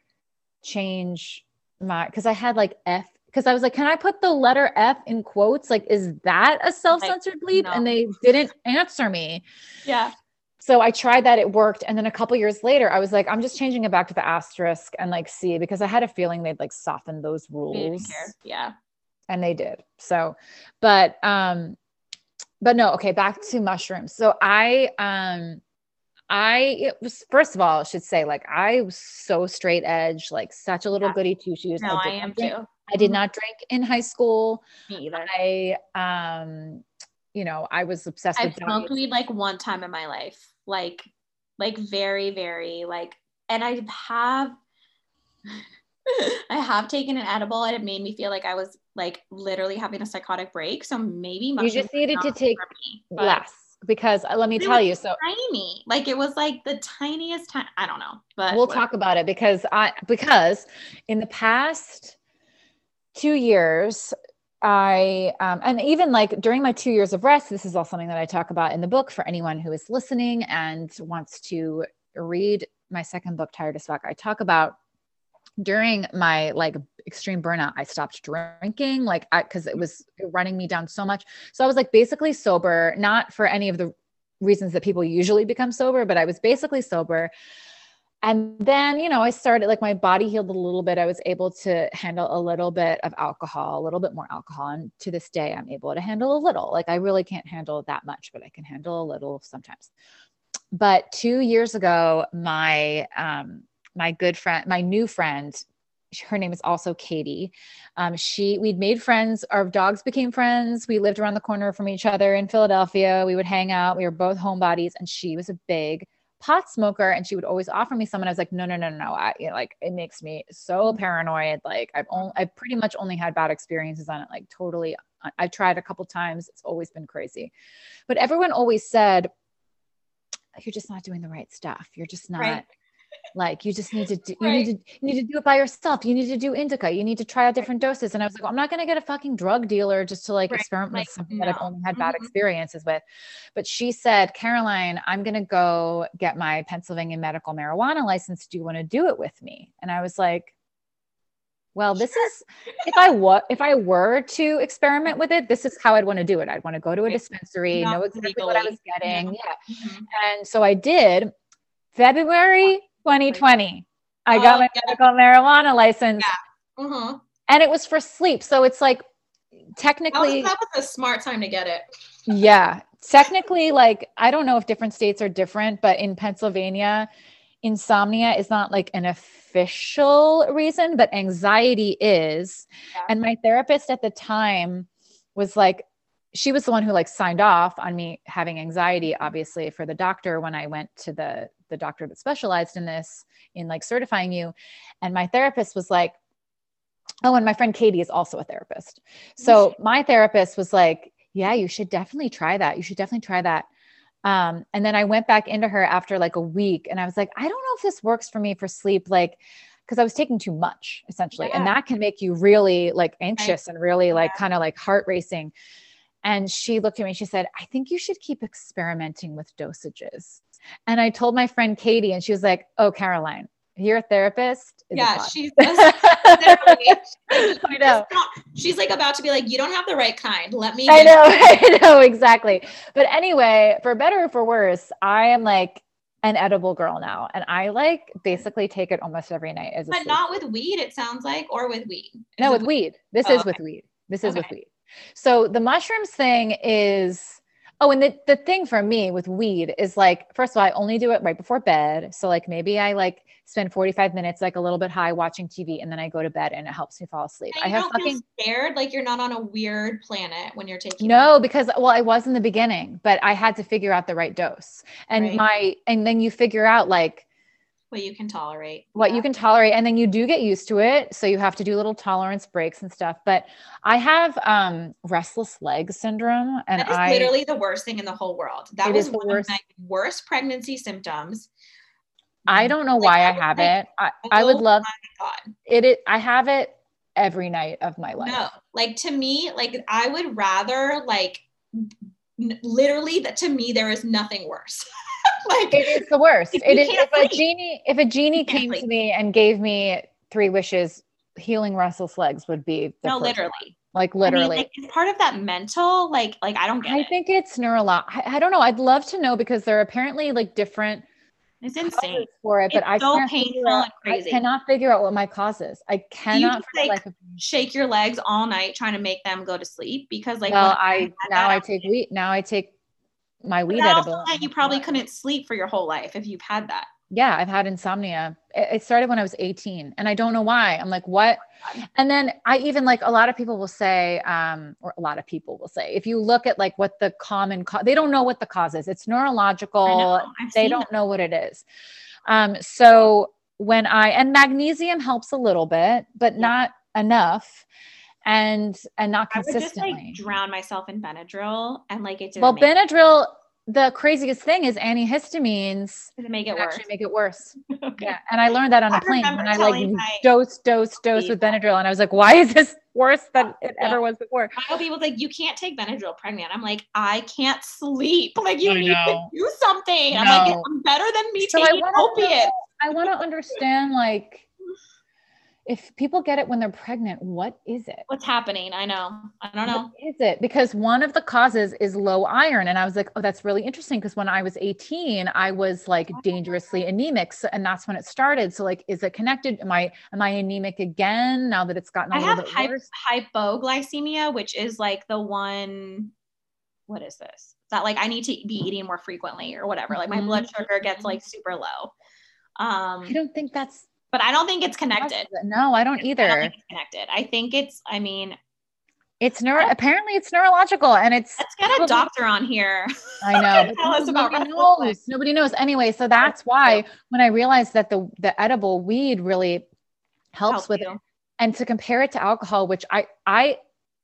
change my because I had like F because I was like, can I put the letter F in quotes? Like, is that a self-censored bleep? No. And they didn't answer me. Yeah. So I tried that, it worked. And then a couple years later, I was like, I'm just changing it back to the asterisk and like see because I had a feeling they'd like soften those rules. Yeah. And they did. So, but um, but no, okay, back to mushrooms. So I um I it was first of all, I should say, like I was so straight edge, like such a little yeah. goody two shoes. No, I, I am drink, too. I did mm-hmm. not drink in high school. Me either. I um, you know, I was obsessed I've smoked weed like one time in my life. Like, like very, very like, and I have (laughs) I have taken an edible and it made me feel like I was like literally having a psychotic break. So maybe you just needed to take me, less because uh, let me tell you so tiny. Like it was like the tiniest time i don't know but we'll talk about it because i because in the past two years i um, and even like during my two years of rest this is all something that i talk about in the book for anyone who is listening and wants to read my second book tired as fuck. I talk about during my like extreme burnout i stopped drinking like because it was running me down so much. So i was like basically sober not for any of the reasons that people usually become sober but i was basically sober. And then you know i started like my body healed a little bit. I was able to handle a little bit of alcohol a little bit more alcohol and to this day i'm able to handle a little. Like i really can't handle that much but i can handle a little sometimes. But two years ago my um my good friend, my new friend, her name is also Katie. Um, she we'd made friends. Our dogs became friends. We lived around the corner from each other in Philadelphia. We would hang out. We were both homebodies, and she was a big pot smoker and she would always offer me some and I was like no no no no I you know, like it makes me so paranoid like I've only I've pretty much only had bad experiences on it like totally I've tried a couple times it's always been crazy but everyone always said you're just not doing the right stuff you're just not right. Like you just need to do, you right. need to you need to do it by yourself. You need to do indica. You need to try out different doses. And I was like, well, I'm not going to get a fucking drug dealer just to like right. experiment like, with something no. that I've only had bad mm-hmm. experiences with. But she said, Caroline, I'm going to go get my Pennsylvania medical marijuana license. Do you want to do it with me? And I was like, well, this is if I were if I were to experiment with it, this is how I'd want to do it. I'd want to go to a dispensary, Not know exactly legally. what I was getting. Yeah. yeah. Mm-hmm. And so I did February 2020. I oh, got my yeah. medical marijuana license. Yeah. Mm-hmm. And it was for sleep. So it's like technically that was, that was a smart time to get it. Yeah. Technically, like I don't know if different states are different, but in Pennsylvania, insomnia is not like an official reason, but anxiety is. Yeah. And my therapist at the time was like, she was the one who like signed off on me having anxiety, obviously, for the doctor when I went to the the doctor that specialized in this, in like certifying you. And my therapist was like, Oh, and my friend Katie is also a therapist. So my therapist was like, Yeah, you should definitely try that. You should definitely try that. Um, and then I went back into her after like a week and I was like, I don't know if this works for me for sleep. Like, because I was taking too much essentially. Yeah. And that can make you really like anxious and really like yeah. kind of like heart racing. And she looked at me she said, I think you should keep experimenting with dosages. And I told my friend Katie, and she was like, Oh, Caroline, you're a therapist. yeah, (laughs) she's I know. she's like about to be like, you don't have the right kind. Let me. I know, (laughs) I know exactly. But anyway, for better or for worse, I am like an edible girl now, and I like basically take it almost every night. As but not with weed. It sounds like, or with weed. Is no, with weed. weed. This oh, is okay. with weed. This is okay. with weed. So the mushrooms thing is Oh, and the, the thing for me with weed is like, first of all, I only do it right before bed. So like maybe I like spend 45 minutes like a little bit high watching TV and then I go to bed and it helps me fall asleep. And I have fucking scared like you're not on a weird planet when you're taking No, it. because well, I was in the beginning, but I had to figure out the right dose. And right. my and then you figure out like what you can tolerate what yeah. you can tolerate and then you do get used to it so you have to do little tolerance breaks and stuff but i have um restless leg syndrome and that is I, literally the worst thing in the whole world. That was one worst. of my worst pregnancy symptoms. I don't know like, why i, I have like, it. I, I would oh love it, it i have it every night of my life. No like to me like i would rather like literally that to me there is nothing worse (laughs) (laughs) like it is the worst. It is if a genie if a genie came to me and gave me three wishes, healing restless legs would be no literally. One. Like literally, I mean, like, it's part of that mental. Like, like I don't get. I it. think it's neurological. I, I don't know. I'd love to know because they're apparently like different it's insane for it, but I so can't painful out, and crazy. I cannot figure out what my cause is. I cannot you like, shake your legs all night trying to make them go to sleep because like well, I, I now I take wheat now I take my weed edible. You probably couldn't sleep for your whole life if you've had that. Yeah, I've had insomnia. It started when I was 18 and I don't know why. I'm like, what? And then I even like a lot of people will say, um, or a lot of people will say, if you look at like what the common cause, they don't know what the cause is. It's neurological. They don't that. know what it is. Um, so when I, and magnesium helps a little bit, but yeah. not enough and and not consistently. I would just like drown myself in Benadryl and like it. Well, Benadryl. The craziest thing is antihistamines to make it worse. Actually, make it worse. okay. Yeah, and I learned that on a plane when I like dose, dose, dose with Benadryl, and I was like, "Why is this worse than it yeah. ever was before?" I know people like, "You can't take Benadryl pregnant." I'm like, "I can't sleep. Like, you I need know. to do something." No. I'm like, "I'm better than me so taking opiates." I want to understand, like if people get it when they're pregnant, what is it? What's happening? I know. I don't know. What is it? Because one of the causes is low iron. And I was like, oh, that's really interesting. Because when I was 18, I was like dangerously anemic. So, and that's when it started. So like, is it connected? Am I am I anemic again now that it's gotten a I little bit hy- worse? hypoglycemia, which is like the one, what is this? That like I need to be eating more frequently or whatever. Like my mm-hmm. blood sugar gets like super low. Um, I don't think that's but I don't think it's connected. No, I don't either. I don't it's connected. I think it's, I mean, it's neuro. Apparently, it's neurological, and it's. Let's get a doctor on here. (laughs) I know. (laughs) tell us about nobody knows. Nobody knows. Anyway, so that's why when I realized that the the edible weed really helps Help with you. it, and to compare it to alcohol, which I I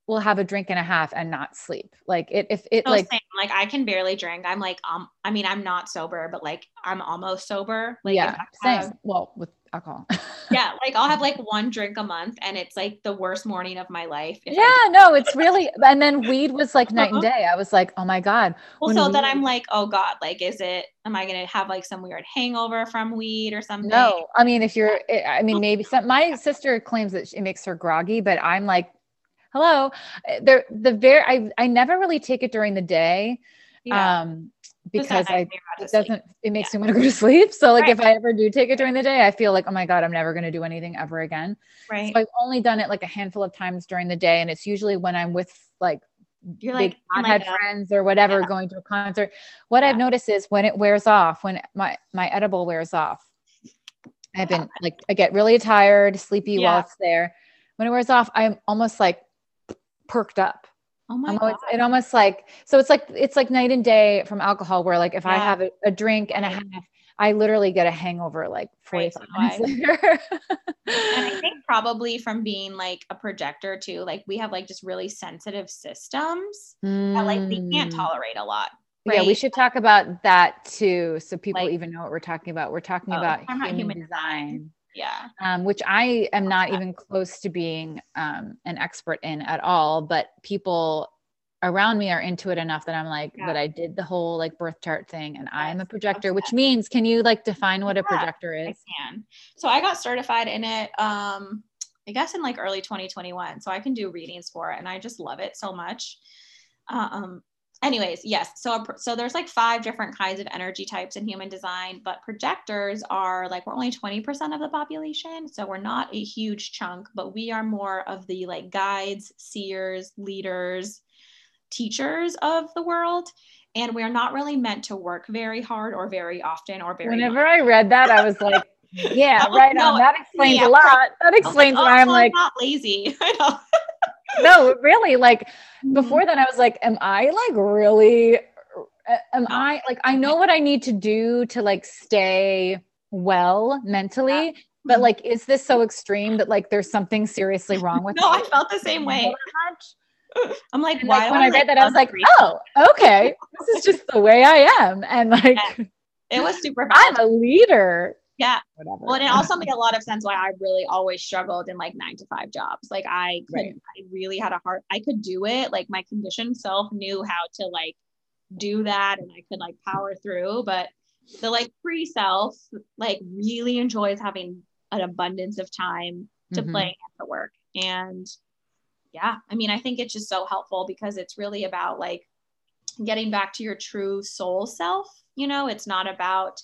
will have a drink and a half and not sleep. Like it, if it So like, same. like I can barely drink. I'm like, um, I mean, I'm not sober, but like I'm almost sober. Like yeah, have- same. Well, with alcohol. (laughs) yeah, like I'll have like one drink a month, and it's like the worst morning of my life. yeah, no, it's really, and then weed was like night and Uh-huh. day. I was like, oh my God. Well, so then I'm like, oh God, like, is it, am I going to have like some weird hangover from weed or something? No, I mean, if you're, I mean, maybe some, my sister claims that it makes her groggy, but I'm like, hello, Uh, there, the very, I, I never really take it during the day. Yeah. Um, because I, when you're about to it doesn't, it makes me want to go to (laughs) sleep. So like, Right. if I ever do take it during the day, I feel like, oh my God, I'm never going to do anything ever again. Right. So I've only done it like a handful of times during the day. And it's usually when I'm with like you're like, pothead like friends or whatever yeah. going to a concert. What I've noticed is when it wears off, when my my edible wears off, I've been (laughs) like I get really tired, sleepy Yeah. while it's there. When it wears off, I'm almost like perked up. oh my I'm God. it almost like so it's like it's like night and day from alcohol where like if I have a, a drink and a half, I literally get a hangover like Right, 45 so minutes later. and I (laughs) think probably from being like a projector too, like we have like just really sensitive systems that like we can't Mm. tolerate a lot. Yeah, we should talk about that too, so people Like- even know what we're talking about. We're talking Oh, about human, human design. design, Yeah. um, which I am not even close to being um, an expert in at all. But people around me are into it enough that I'm like, Yeah. that I did the whole like birth chart thing, and I am a Yes, projector, which means, can you like define what a Yeah, projector I is? can. So I got certified in it um I guess in like early 2021. So I can do readings for it and I just love it so much. Um anyways, yes. So a so there's like five different kinds of energy types in human design, but projectors are like we're only 20% of the population, so we're not a huge chunk, but we are more of the like guides, seers, leaders, teachers of the world. And we are not really meant to work very hard or very often or very much. Whenever I read that, I was like, (laughs) yeah, Oh, right no, on. That explains yeah, a lot. That was explains oh, why I'm oh, well, like, not lazy. (laughs) I. no, really, like Mm-hmm. before that i was like am i like really uh, am i like i know what i need to do to like stay well mentally but Mhm. like is this so extreme that like there's something seriously wrong with (laughs) no, me? I felt the same way. I'm like, And, why like when i read that i was like oh okay this is just the way i am and like (laughs) it was super (laughs) i'm a leader Yeah. whatever Well, and it (laughs) also made a lot of sense why I really always struggled in like nine to five jobs. Like I couldn't, Right. I really had a hard, I could do it. Like my conditioned self knew how to like do that and I could like power through. But the like free self like really enjoys having an abundance of time to Mhm. play and to work. And yeah, I mean, I think it's just so helpful because it's really about like getting back to your true soul self. You know, it's not about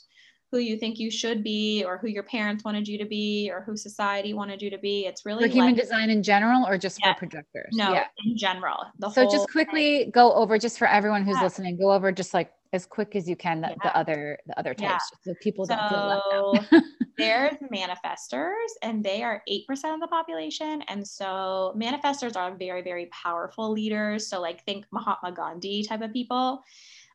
who you think you should be or who your parents wanted you to be or who society wanted you to be. It's really for human like, design in general or just Yeah. for projectors no, yeah in general. The so just quickly go over just for everyone who's Yeah. listening go over just like as quick as you can the, Yeah. the other the other types so people don't feel left out (laughs) there's manifestors and they are 8% of the population. And so manifestors are very, very powerful leaders. So like think Mahatma Gandhi type of people.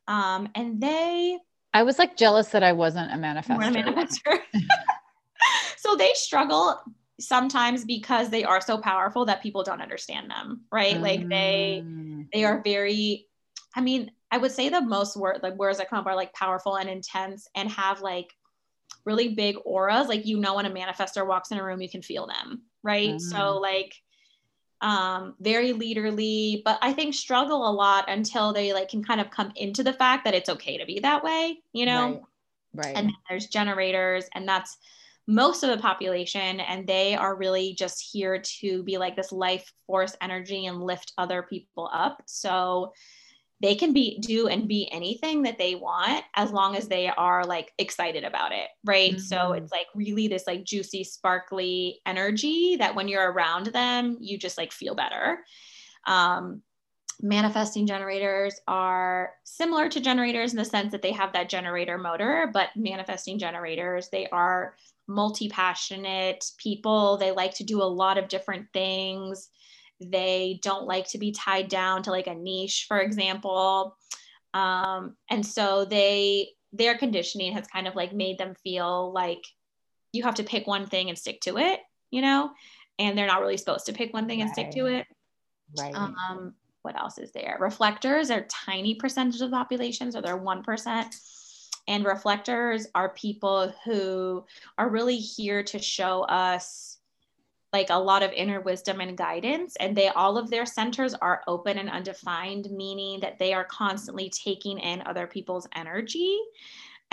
Um, and they I was like jealous that I wasn't a More a manifestor. manifestor. (laughs) so they struggle sometimes because they are so powerful that people don't understand them, right? Like they Mm. they are very I mean, I would say the most word like words that come up are like powerful and intense and have like really big auras. Like you know when a manifestor walks in a room, you can feel them, right? So Mm. like um very leaderly, but I think struggle a lot until they like can kind of come into the fact that it's okay to be that way, you know? right, right. and then there's generators and that's most of the population and they are really just here to be like this life force energy and lift other people up so they can be do and be anything that they want as long as they are like excited about it right? So Mhm. it's like really this like juicy sparkly energy that when you're around them you just like feel better. Um manifesting generators are similar to generators in the sense that they have that generator motor but manifesting generators they are multi-passionate people. They like to do a lot of different things they don't like to be tied down to like a niche for example um, and so they their conditioning has kind of like made them feel like you have to pick one thing and stick to it you know and they're not really supposed to pick one thing and stick to it Right. Um, what else is there? Reflectors are tiny percentage of the population, so they're 1%. And reflectors are people who are really here to show us like a lot of inner wisdom and guidance and they all of their centers are open and undefined meaning that they are constantly taking in other people's energy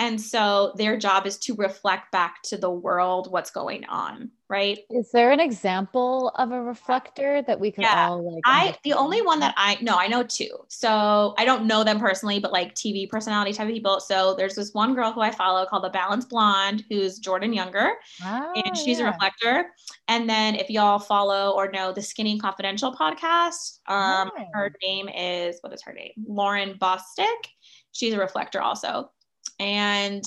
and so their job is to reflect back to the world what's going on, right? Is there an example of a reflector that we could yeah. all like? I the only one that I know, I know two. So I don't know them personally, but like TV personality type of people. So there's this one girl who I follow called the Balance Blonde, who's Jordan Younger, oh, and she's yeah. a reflector. And then if y'all follow or know the Skinny Confidential podcast, um, oh. her name is what is her name? Lauryn Bosstick. She's a reflector also. And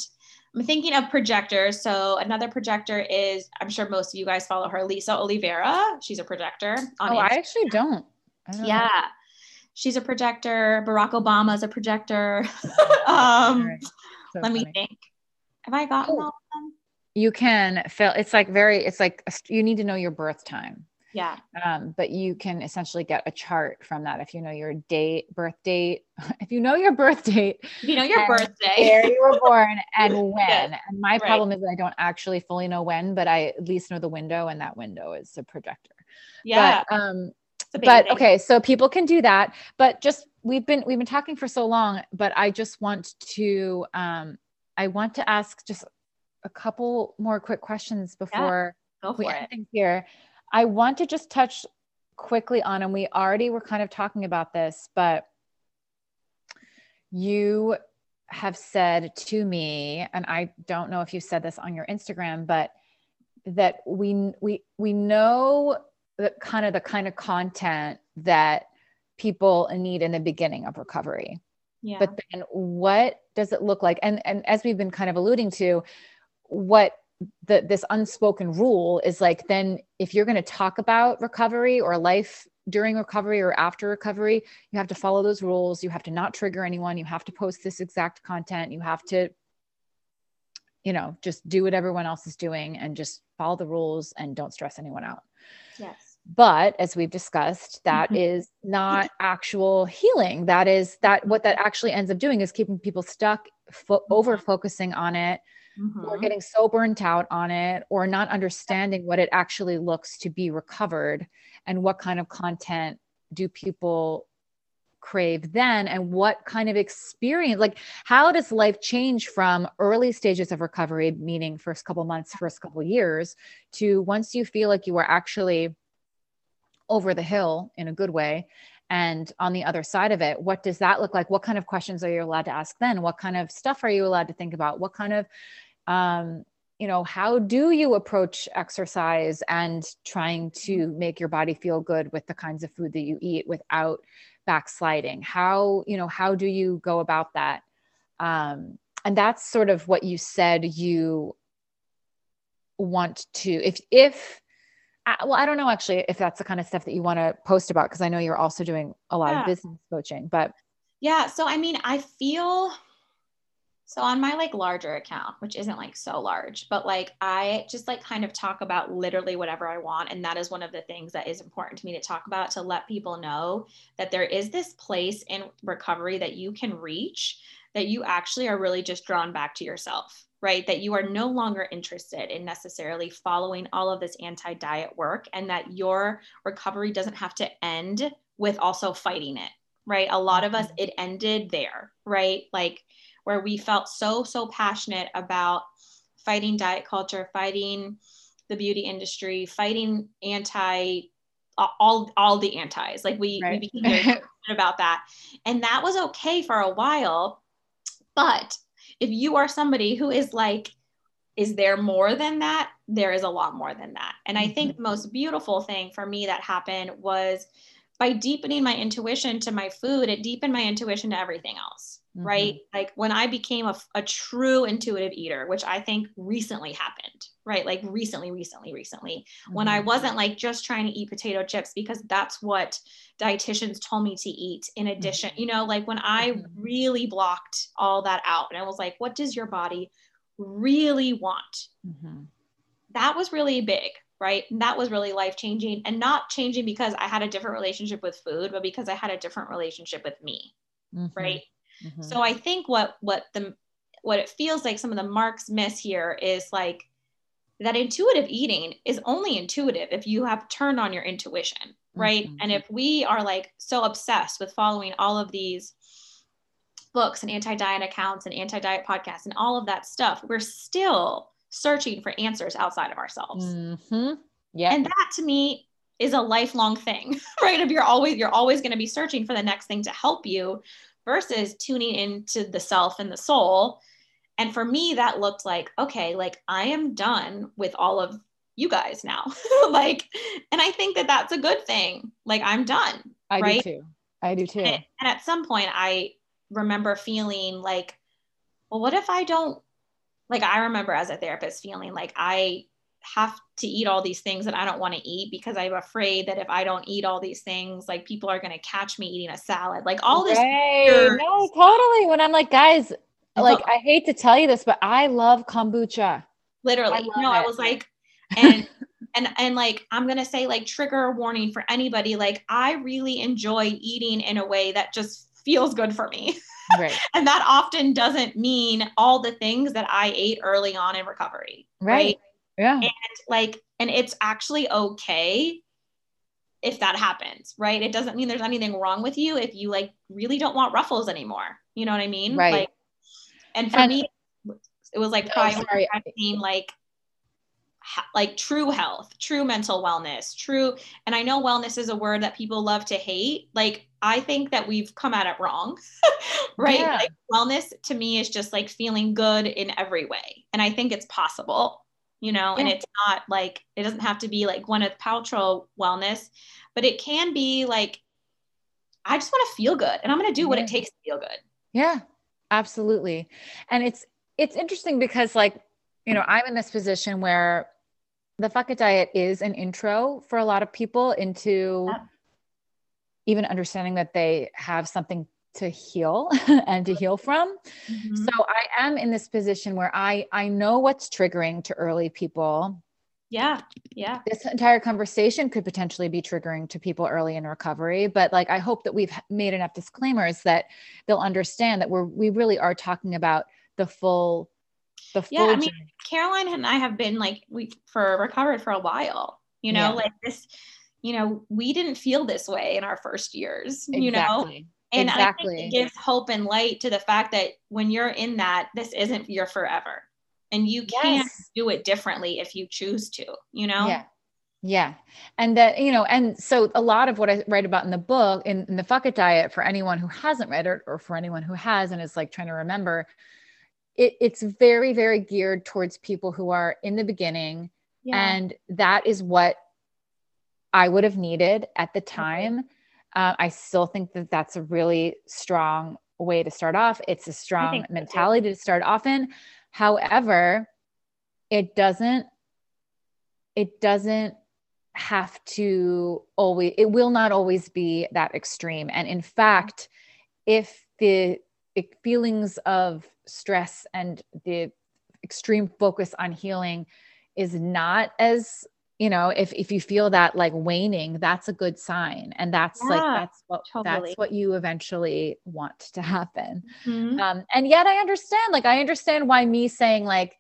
I'm thinking of projectors. So another projector is, I'm sure most of you guys follow her, Lisa Olivera. She's a projector. oh, Instagram. I actually don't. I don't yeah. Know. She's a projector. Barack Obama is a projector. (laughs) (laughs) um, right. so let funny. me think. Have I gotten oh, all of them? You can feel it's like very, it's like you need to know your birth time. Yeah. Um, but you can essentially get a chart from that if you know your date, birth date, (laughs) if you know your birth date, if you know your birthday, where you were born (laughs) and when. Yes. And my right. problem is I don't actually fully know when, but I at least know the window, and that window is a projector. Yeah. But, um, but okay, so people can do that, but just we've been we've been talking for so long, but I just want to um I want to ask just a couple more quick questions before yeah, we end things here. I want to just touch quickly on, and we already were kind of talking about this, but you have said to me, and I don't know if you said this on your Instagram, but that we we we know the kind of the kind of content that people need in the beginning of recovery. Yeah. But then what does it look like? And and as we've been kind of alluding to, what the, this unspoken rule is like then if you're going to talk about recovery or life during recovery or after recovery you have to follow those rules. You have to not trigger anyone. You have to post this exact content. You have to you know just do what everyone else is doing and just follow the rules and don't stress anyone out. Yes. But as we've discussed that mm-hmm. is not actual healing. That is that what that actually ends up doing is keeping people stuck fo- over focusing on it mm-hmm. or getting so burnt out on it or not understanding what it actually looks to be recovered and what kind of content do people crave then and what kind of experience like how does life change from early stages of recovery meaning first couple months first couple years to once you feel like you are actually over the hill in a good way and on the other side of it what does that look like? What kind of questions are you allowed to ask then? What kind of stuff are you allowed to think about? What kind of um, you know how do you approach exercise and trying to make your body feel good with the kinds of food that you eat without backsliding how you know how do you go about that um, and that's sort of what you said you want to if if well i don't know actually if that's the kind of stuff that you want to post about because i know you're also doing a lot yeah. of business coaching but yeah so i mean i feel so on my like larger account, which isn't like so large, but like I just like kind of talk about literally whatever I want. And that is one of the things that is important to me to talk about to let people know that there is this place in recovery that you can reach that you actually are really just drawn back to yourself, right? That you are no longer interested in necessarily following all of this anti diet work and that your recovery doesn't have to end with also fighting it, right? A lot of us, mm-hmm. it ended there, right? Like, where we felt so, so passionate about fighting diet culture, fighting the beauty industry, fighting anti all all the antis. Like we, right. we became very (laughs) passionate about that. And that was okay for a while. But if you are somebody who is like, is there more than that? There is a lot more than that. And I think mm-hmm. the most beautiful thing for me that happened was by deepening my intuition to my food, it deepened my intuition to everything else mm-hmm. right? Like when I became a, a true intuitive eater, which I think recently happened, right? Like recently, recently, recently, mm-hmm. when I mm-hmm. wasn't like just trying to eat potato chips because that's what dietitians told me to eat. In addition, mm-hmm. you know, like when I mm-hmm. really blocked all that out and I was like, what does your body really want? Mm-hmm. That was really big right? And that was really life changing and not changing because I had a different relationship with food, but because I had a different relationship with me, mm-hmm. right? Mm-hmm. So I think what what the what it feels like some of the marks miss here is like that intuitive eating is only intuitive if you have turned on your intuition, right? Mm-hmm. And if we are like so obsessed with following all of these books and anti-diet accounts and anti-diet podcasts and all of that stuff, we're still searching for answers outside of ourselves. Mm-hmm. Yeah. And that to me is a lifelong thing, (laughs) right? If you're always you're always going to be searching for the next thing to help you versus tuning into the self and the soul. And for me that looked like okay, like I am done with all of you guys now. (laughs) like and I think that that's a good thing. Like I'm done. I right? do too. I do too. And, and at some point I remember feeling like well what if I don't like I remember as a therapist feeling like I have to eat all these things that I don't want to eat because I'm afraid that if I don't eat all these things, like people are going to catch me eating a salad. Like all this. Right. No, totally. When I'm like, guys, like I hate to tell you this, but I love kombucha. Literally. I no, it. I was like, (laughs) and and and like I'm gonna say like trigger warning for anybody. Like I really enjoy eating in a way that just feels good for me. (laughs) Right. and that often doesn't mean all the things that I ate early on in recovery. Right. right? Yeah. And like, and it's actually okay if that happens, right? It doesn't mean there's anything wrong with you if you like really don't want ruffles anymore. You know what I mean? Right. Like, and for and, me, it was like oh, prioritizing like like true health, true mental wellness, true. And I know wellness is a word that people love to hate. Like, I think that we've come at it wrong, (laughs) right? Yeah. Like, wellness to me is just like feeling good in every way. And I think it's possible, you know, yeah. and it's not like, it doesn't have to be like Gwyneth Paltrow wellness, but it can be like, I just want to feel good and I'm going to do what it takes to feel good. Yeah, absolutely. And it's, it's interesting because like, you know, I'm in this position where the fuck it diet is an intro for a lot of people into yeah. even understanding that they have something to heal (laughs) and to heal from. Mm-hmm. So I am in this position where I I know what's triggering to early people. Yeah. Yeah. This entire conversation could potentially be triggering to people early in recovery, but like I hope that we've made enough disclaimers that they'll understand that we're we really are talking about the full the full yeah, I mean, Caroline and I have been like we for recovered for a while. You know, yeah. like this. You know, we didn't feel this way in our first years. Exactly. You know, and exactly. I think it gives hope and light to the fact that when you're in that, this isn't your forever, and you can yes. do it differently if you choose to. You know. Yeah. Yeah. And that, you know, and so a lot of what I write about in the book, in, in the Fuck It Diet, for anyone who hasn't read it or for anyone who has and is like trying to remember, it, it's very very geared towards people who are in the beginning yeah. and that is what i would have needed at the time okay. Uh, i still think that that's a really strong way to start off. It's a strong mentality to start off in. However it doesn't it doesn't have to always it will not always be that extreme. And in fact if the feelings of stress and the extreme focus on healing is not as you know if if you feel that like waning that's a good sign and that's yeah, like that's what totally. that's what you eventually want to happen mm-hmm. um, and yet i understand like i understand why me saying like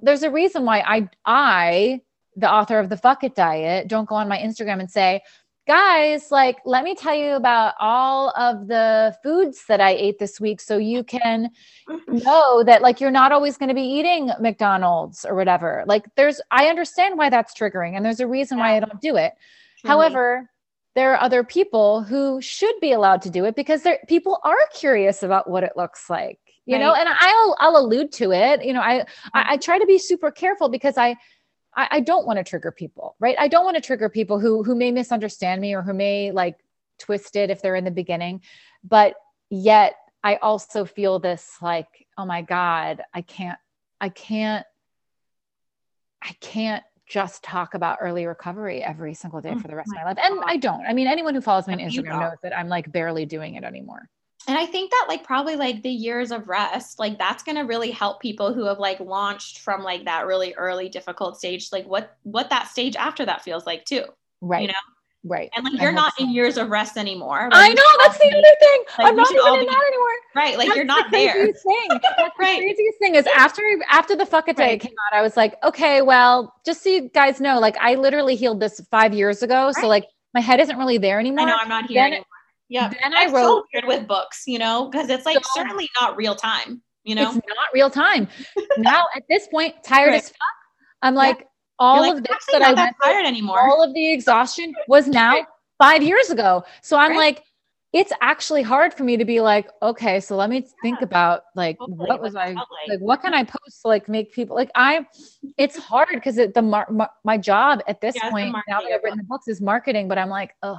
there's a reason why i i the author of the fuck it diet don't go on my instagram and say guys, like, let me tell you about all of the foods that I ate this week so you can know that, like, you're not always going to be eating McDonald's or whatever. Like, there's, I understand why that's triggering, and there's a reason why I don't do it. However, there are other people who should be allowed to do it because there people are curious about what it looks like you right. know and i'll i'll allude to it you know I, I i try to be super careful because i I, I don't want to trigger people, right? I don't want to trigger people who who may misunderstand me or who may like twist it if they're in the beginning. But yet I also feel this like, oh my God, I can't, I can't, I can't just talk about early recovery every single day oh for the rest of my life. And I don't. I mean, anyone who follows me on Instagram knows that I'm like barely doing it anymore. And I think that like probably like the years of rest, like that's going to really help people who have like launched from like that really early difficult stage, like what what that stage after that feels like too. Right. You know? Right. And like you're not in years of rest anymore. I know that's the other thing. Like, I'm not even in that anymore. Right. Like that's you're not the there. Thing. (laughs) That's right. The craziest thing is after after the fuck it day right. came out, I was like, okay, well, just so you guys know, like I literally healed this five years ago. Right. So like my head isn't really there anymore. I know I'm not here then, anymore. Yeah. Then I wrote so weird with books, you know, because it's like so, certainly not real time, you know. It's not real time. now at this point, tired right. as fuck. I'm like, yeah all like, of this that I went tired anymore. All of the exhaustion was now five years ago. So I'm right. like, it's actually hard for me to be like, okay, so let me think about like Hopefully what was I like? like? What can I post to like make people like I? It's hard because the mar- mar- my job at this yeah, point now that I've written the books is marketing, but I'm like, oh,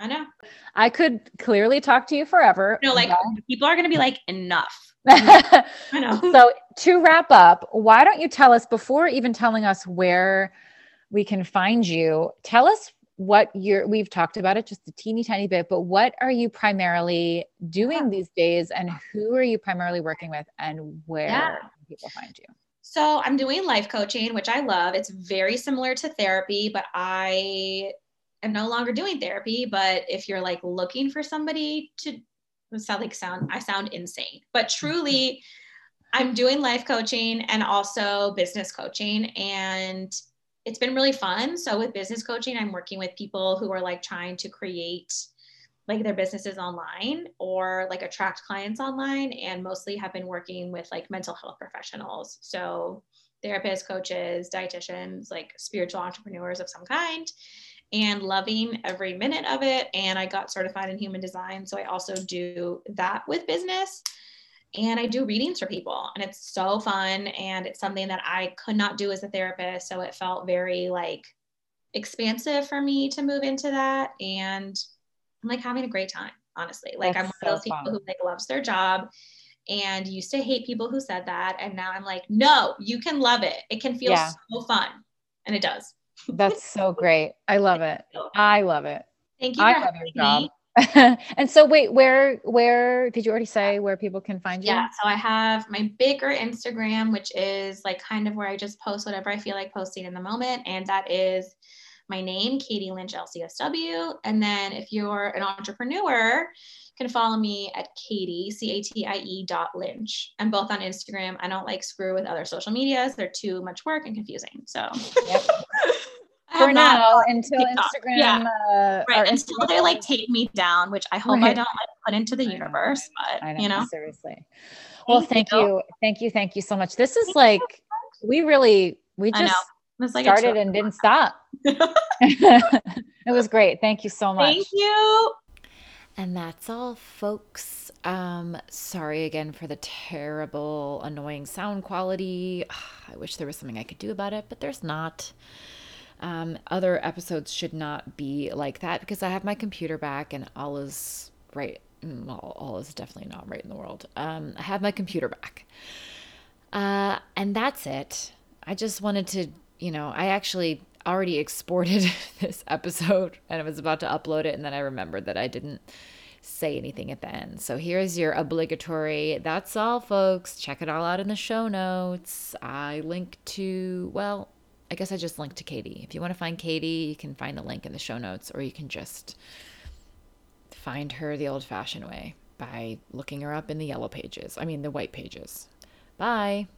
I know. I could clearly talk to you forever. No, like people are going to be like, enough. (laughs) I know. So to wrap up, why don't you tell us before even telling us where we can find you? Tell us what you're we've talked about it just a teeny tiny bit but what are you primarily doing these days and who are you primarily working with and where yeah. people find you so i'm doing life coaching which i love it's very similar to therapy but i am no longer doing therapy but if you're like looking for somebody to sound like sound I sound insane, but truly I'm doing life coaching and also business coaching and it's been really fun. So with business coaching, I'm working with people who are like trying to create like their businesses online or like attract clients online and mostly have been working with like mental health professionals. So therapists, coaches, dietitians, like spiritual entrepreneurs of some kind and loving every minute of it. And I got certified in human design. So I also do that with business. And I do readings for people, and it's so fun. And it's something that I could not do as a therapist. So it felt very like expansive for me to move into that. And I'm like having a great time, honestly. Like That's I'm one so of those people fun. who like loves their job and used to hate people who said that. And now I'm like, no, you can love it. It can feel yeah. so fun. And it does. That's so great. I love it. I love it. Thank you. I love your job. (laughs) and so wait, where where did you already say where people can find you? Yeah, so I have my bigger Instagram, which is like kind of where I just post whatever I feel like posting in the moment. And that is my name, Catie Lynch LCSW. And then if you're an entrepreneur, can follow me at Catie, C A T I E dot Lynch. I'm both on Instagram. I don't like screw with other social medias, they're too much work and confusing. So, (laughs) yep. for now until TikTok. Instagram, yeah. uh, right? Until Instagram. they like take me down, which I hope right. I don't like put into the universe. Know. But know, you know, seriously. Well, thank, thank you. you, thank you, thank you so much. This is thank like you. we really we just like started and didn't stop. (laughs) (laughs) it was great. Thank you so much. Thank you. And that's all, folks. Um, sorry again for the terrible, annoying sound quality. (sighs) I wish there was something I could do about it, but there's not. Um, other episodes should not be like that because I have my computer back and all is right. Mm, well, all is definitely not right in the world. Um, I have my computer back. Uh, and that's it. I just wanted to, you know, I actually already exported (laughs) this episode and I was about to upload it and then I remembered that I didn't say anything at the end. So here's your obligatory that's all folks. Check it all out in the show notes. I link to well, I guess I just linked to Catie. If you want to find Catie, you can find the link in the show notes or you can just find her the old-fashioned way by looking her up in the yellow pages. I mean the white pages. Bye.